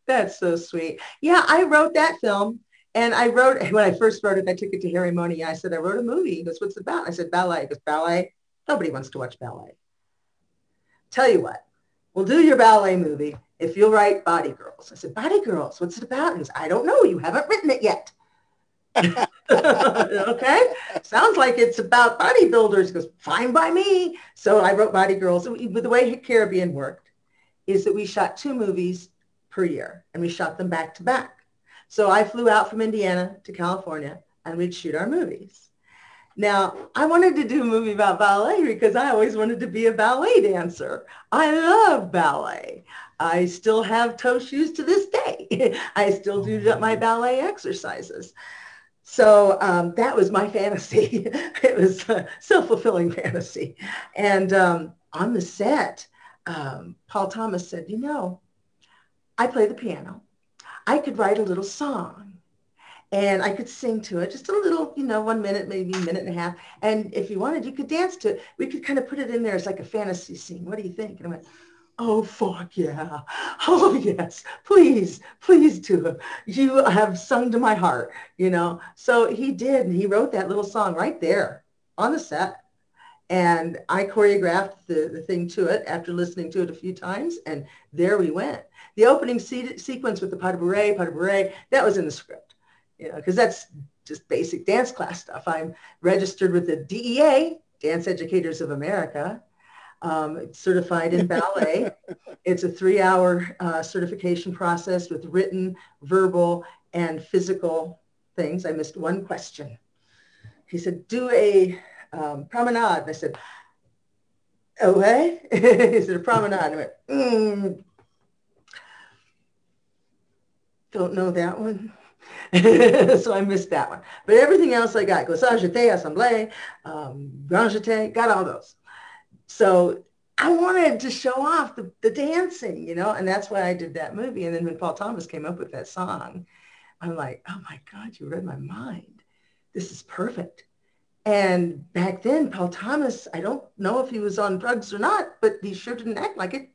That's so sweet. Yeah, I wrote that film. And I wrote, when I first wrote it, I took it to Harry Mohney. I said, I wrote a movie. He goes, what's about? I said, ballet. He goes, ballet? Nobody wants to watch ballet. Tell you what, we'll do your ballet movie if you'll write Body Girls. I said, Body Girls, what's it about? He goes, I don't know. You haven't written it yet. okay. Sounds like it's about bodybuilders. Goes, fine by me. So I wrote Body Girls. And The way Caribbean worked is that we shot two movies per year and we shot them back to back. So I flew out from Indiana to California and we'd shoot our movies. Now, I wanted to do a movie about ballet because I always wanted to be a ballet dancer. I love ballet. I still have toe shoes to this day. I still do my ballet exercises. So um, that was my fantasy. it was a self-fulfilling fantasy. And um, on the set, um, Paul Thomas said, you know, I play the piano. I could write a little song. and I could sing to it, just a little, you know, one minute, maybe a minute and a half. And if you wanted, you could dance to it. We could kind of put it in there as like a fantasy scene. What do you think? And I went, oh, fuck yeah. Oh, yes. Please, please do. You have sung to my heart, you know. So he did. He wrote that little song right there on the set. And I choreographed the, the thing to it after listening to it a few times. And there we went. The opening se- sequence with the pas de bourrée, pas de bourrée, that was in the script you know, because that's just basic dance class stuff. I'm registered with the DEA, Dance Educators of America, um, certified in ballet. it's a three-hour uh, certification process with written, verbal, and physical things. I missed one question. He said, do a um, promenade. And I said, oh, hey? he said, a promenade. And I went, mm, don't know that one. so I missed that one. But everything else I got, Glissade Jeté, Assemblée, um, Grand Jeté, got all those. So I wanted to show off the, the dancing, you know, and that's why I did that movie. And then when Paul Thomas came up with that song, I'm like, oh my God, you read my mind. This is perfect. And back then, Paul Thomas, I don't know if he was on drugs or not, but he sure didn't act like it.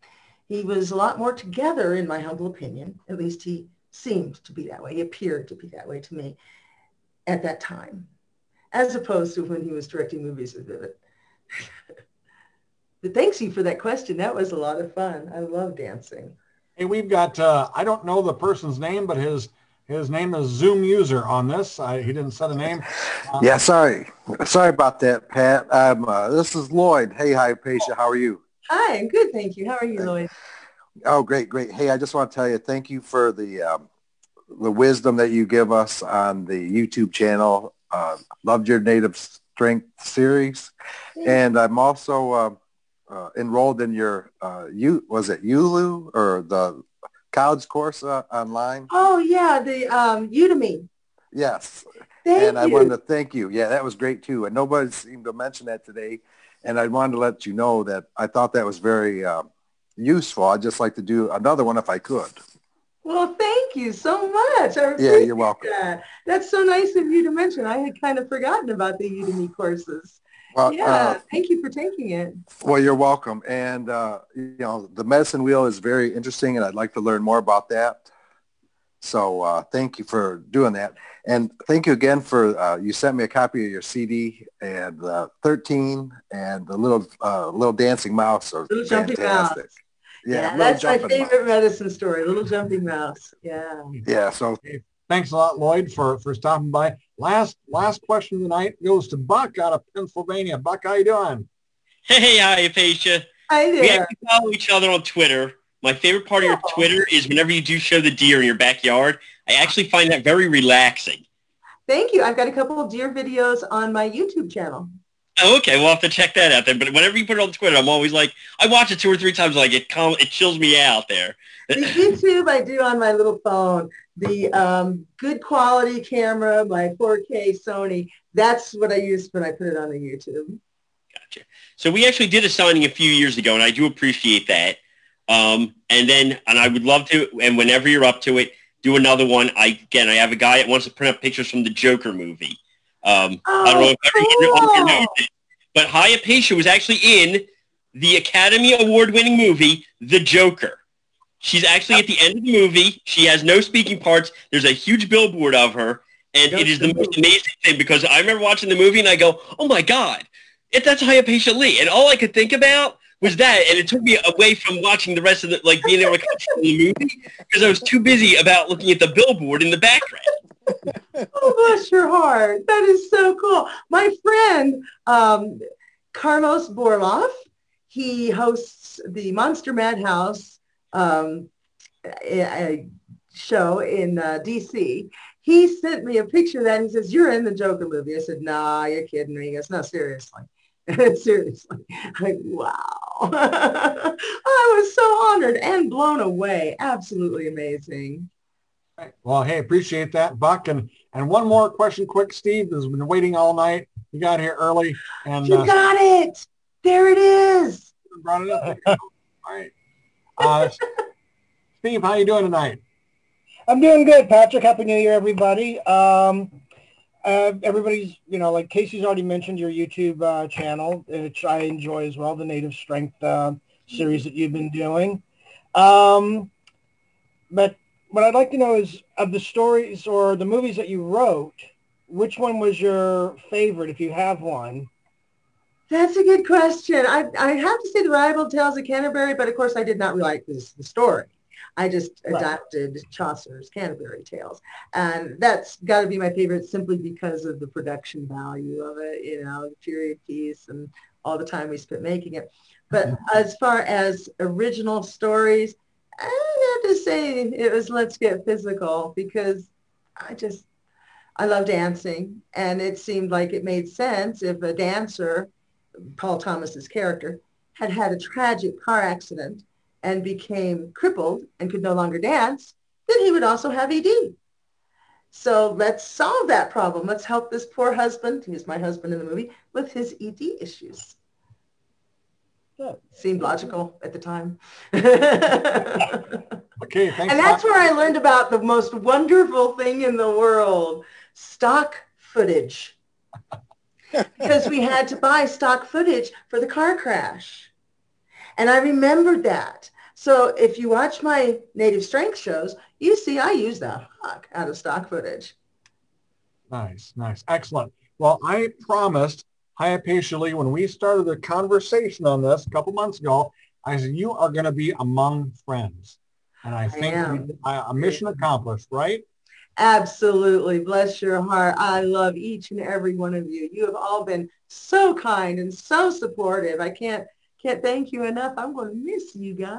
He was a lot more together, in my humble opinion. At least he seemed to be that way. He appeared to be that way to me at that time, as opposed to when he was directing movies with Vivid. but thanks you for that question. That was a lot of fun. I love dancing. Hey, we've got, uh, I don't know the person's name, but his his name is Zoom user on this. I, he didn't set a name. Uh, yeah, sorry. Sorry about that, Pat. Um, uh, this is Lloyd. Hey, hi, Paisha. How are you? Hi, I'm good. Thank you. How are you, Lloyd? Oh, great, great. Hey, I just want to tell you, thank you for the um, the wisdom that you give us on the YouTube channel. Uh, loved your Native Strength series, and I'm also uh, enrolled in your uh, you was it Ulu or the college course uh, online? Oh yeah, the um, Udemy. Yes. Thank and you. I wanted to thank you. Yeah, that was great too. And nobody seemed to mention that today. And I wanted to let you know that I thought that was very uh, useful. I'd just like to do another one if I could. Well, thank you so much. I Yeah, you're welcome. that. That's so nice of you to mention. I had kind of forgotten about the Udemy courses. Well, yeah, uh, thank you for taking it. Well, you're welcome. And, uh, you know, the medicine wheel is very interesting and I'd like to learn more about that. So uh, thank you for doing that. And thank you again for, uh, you sent me a copy of your CD and uh, 13 and the little, uh, little dancing mouse are Little jumping fantastic. mouse. Yeah, Yeah, that's my jumping mouse. favorite medicine story. Little jumping mouse. Yeah. Yeah, so Thanks a lot, Lloyd, for, for stopping by. Last last question tonight goes to Buck out of Pennsylvania. Buck, how you doing? Hey, hi, Apatia. Hi there. We there. actually follow each other on Twitter. My favorite part of your oh. Twitter is whenever you do show the deer in your backyard. I actually find that very relaxing. Thank you. I've got a couple of deer videos on my YouTube channel. Oh, okay, we'll have to check that out then. But whenever you put it on Twitter, I'm always like, I watch it two or three times. Like it, calm, it chills me out there. The YouTube I do on my little phone. The um, good quality camera, my 4K Sony. That's what I use when I put it on the YouTube. Gotcha. So we actually did a signing a few years ago, and I do appreciate that. Um, and then, and I would love to, and whenever you're up to it, do another one. I again, I have a guy that wants to print up pictures from the Joker movie. Um, I don't know if everyone cool. knows it, but Hyapatia was actually in the Academy Award-winning movie The Joker. She's actually at the end of the movie. She has no speaking parts. There's a huge billboard of her, and it is the most amazing thing because I remember watching the movie and I go, "Oh my god, if that's Hyapatia Lee," and all I could think about was that, and it took me away from watching the rest of the like being able to concentrate the movie because I was too busy about looking at the billboard in the background. Oh, bless your heart. That is so cool. My friend, um, Karlos Borloff, he hosts the Monster Madhouse um, a, show in uh, D.C. He sent me a picture of that and he says, you're in the Joker movie. I said, nah, you're kidding me. He goes, no, seriously. seriously. I'm like, wow. I was so honored and blown away. Absolutely amazing. Well, hey, appreciate that, Buck. And and one more question, quick. Steve has been waiting all night. You got here early, and You uh, got it. There it is. brought it up. all right, uh, Steve, how you doing tonight? I'm doing good, Patrick. Happy New Year, everybody. Um, uh, everybody's, you know, like Casey's already mentioned your YouTube uh, channel, which I enjoy as well, the Native Strength uh, series that you've been doing. Um, but what I'd like to know is of the stories or the movies that you wrote, which one was your favorite, if you have one? That's a good question. I, I have to say the Ribald Tales of Canterbury, but of course I did not write this the story. I just right. adapted Chaucer's Canterbury Tales. And that's got to be my favorite simply because of the production value of it, you know, the period piece and all the time we spent making it. But mm-hmm. as far as original stories, I have to say it was Let's Get Physical because I just, I love dancing. And it seemed like it made sense if a dancer, Paul Thomas's character, had had a tragic car accident and became crippled and could no longer dance, then he would also have ED. So let's solve that problem. Let's help this poor husband, he's my husband in the movie, with his ED issues. Yeah. Seemed logical at the time. okay, thanks. And that's where I learned about the most wonderful thing in the world, stock footage. Because we had to buy stock footage for the car crash. And I remembered that. So if you watch my native strength shows, you see I use the fuck out of stock footage. Nice, nice. Excellent. Well, I promised Hyapatia Lee when we started the conversation on this a couple months ago, I said, you are going to be among friends. And I think I uh, a mission accomplished, right? Absolutely. Bless your heart. I love each and every one of you. You have all been so kind and so supportive. I can't can't thank you enough. I'm going to miss you guys.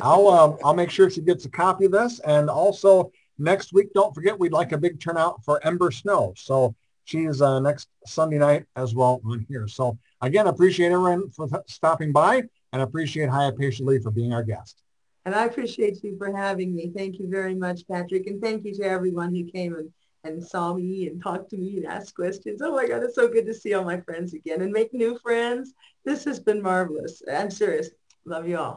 I'll um, I'll make sure she gets a copy of this, and also next week, don't forget we'd like a big turnout for Ember Snow. So she's uh, next Sunday night as well on here. So again, appreciate everyone for stopping by, and appreciate Hyapatia Lee for being our guest. And I appreciate you for having me. Thank you very much, Patrick, and thank you to everyone who came and and saw me and talked to me and asked questions. Oh my God, it's so good to see all my friends again and make new friends. This has been marvelous. I'm serious. Love you all.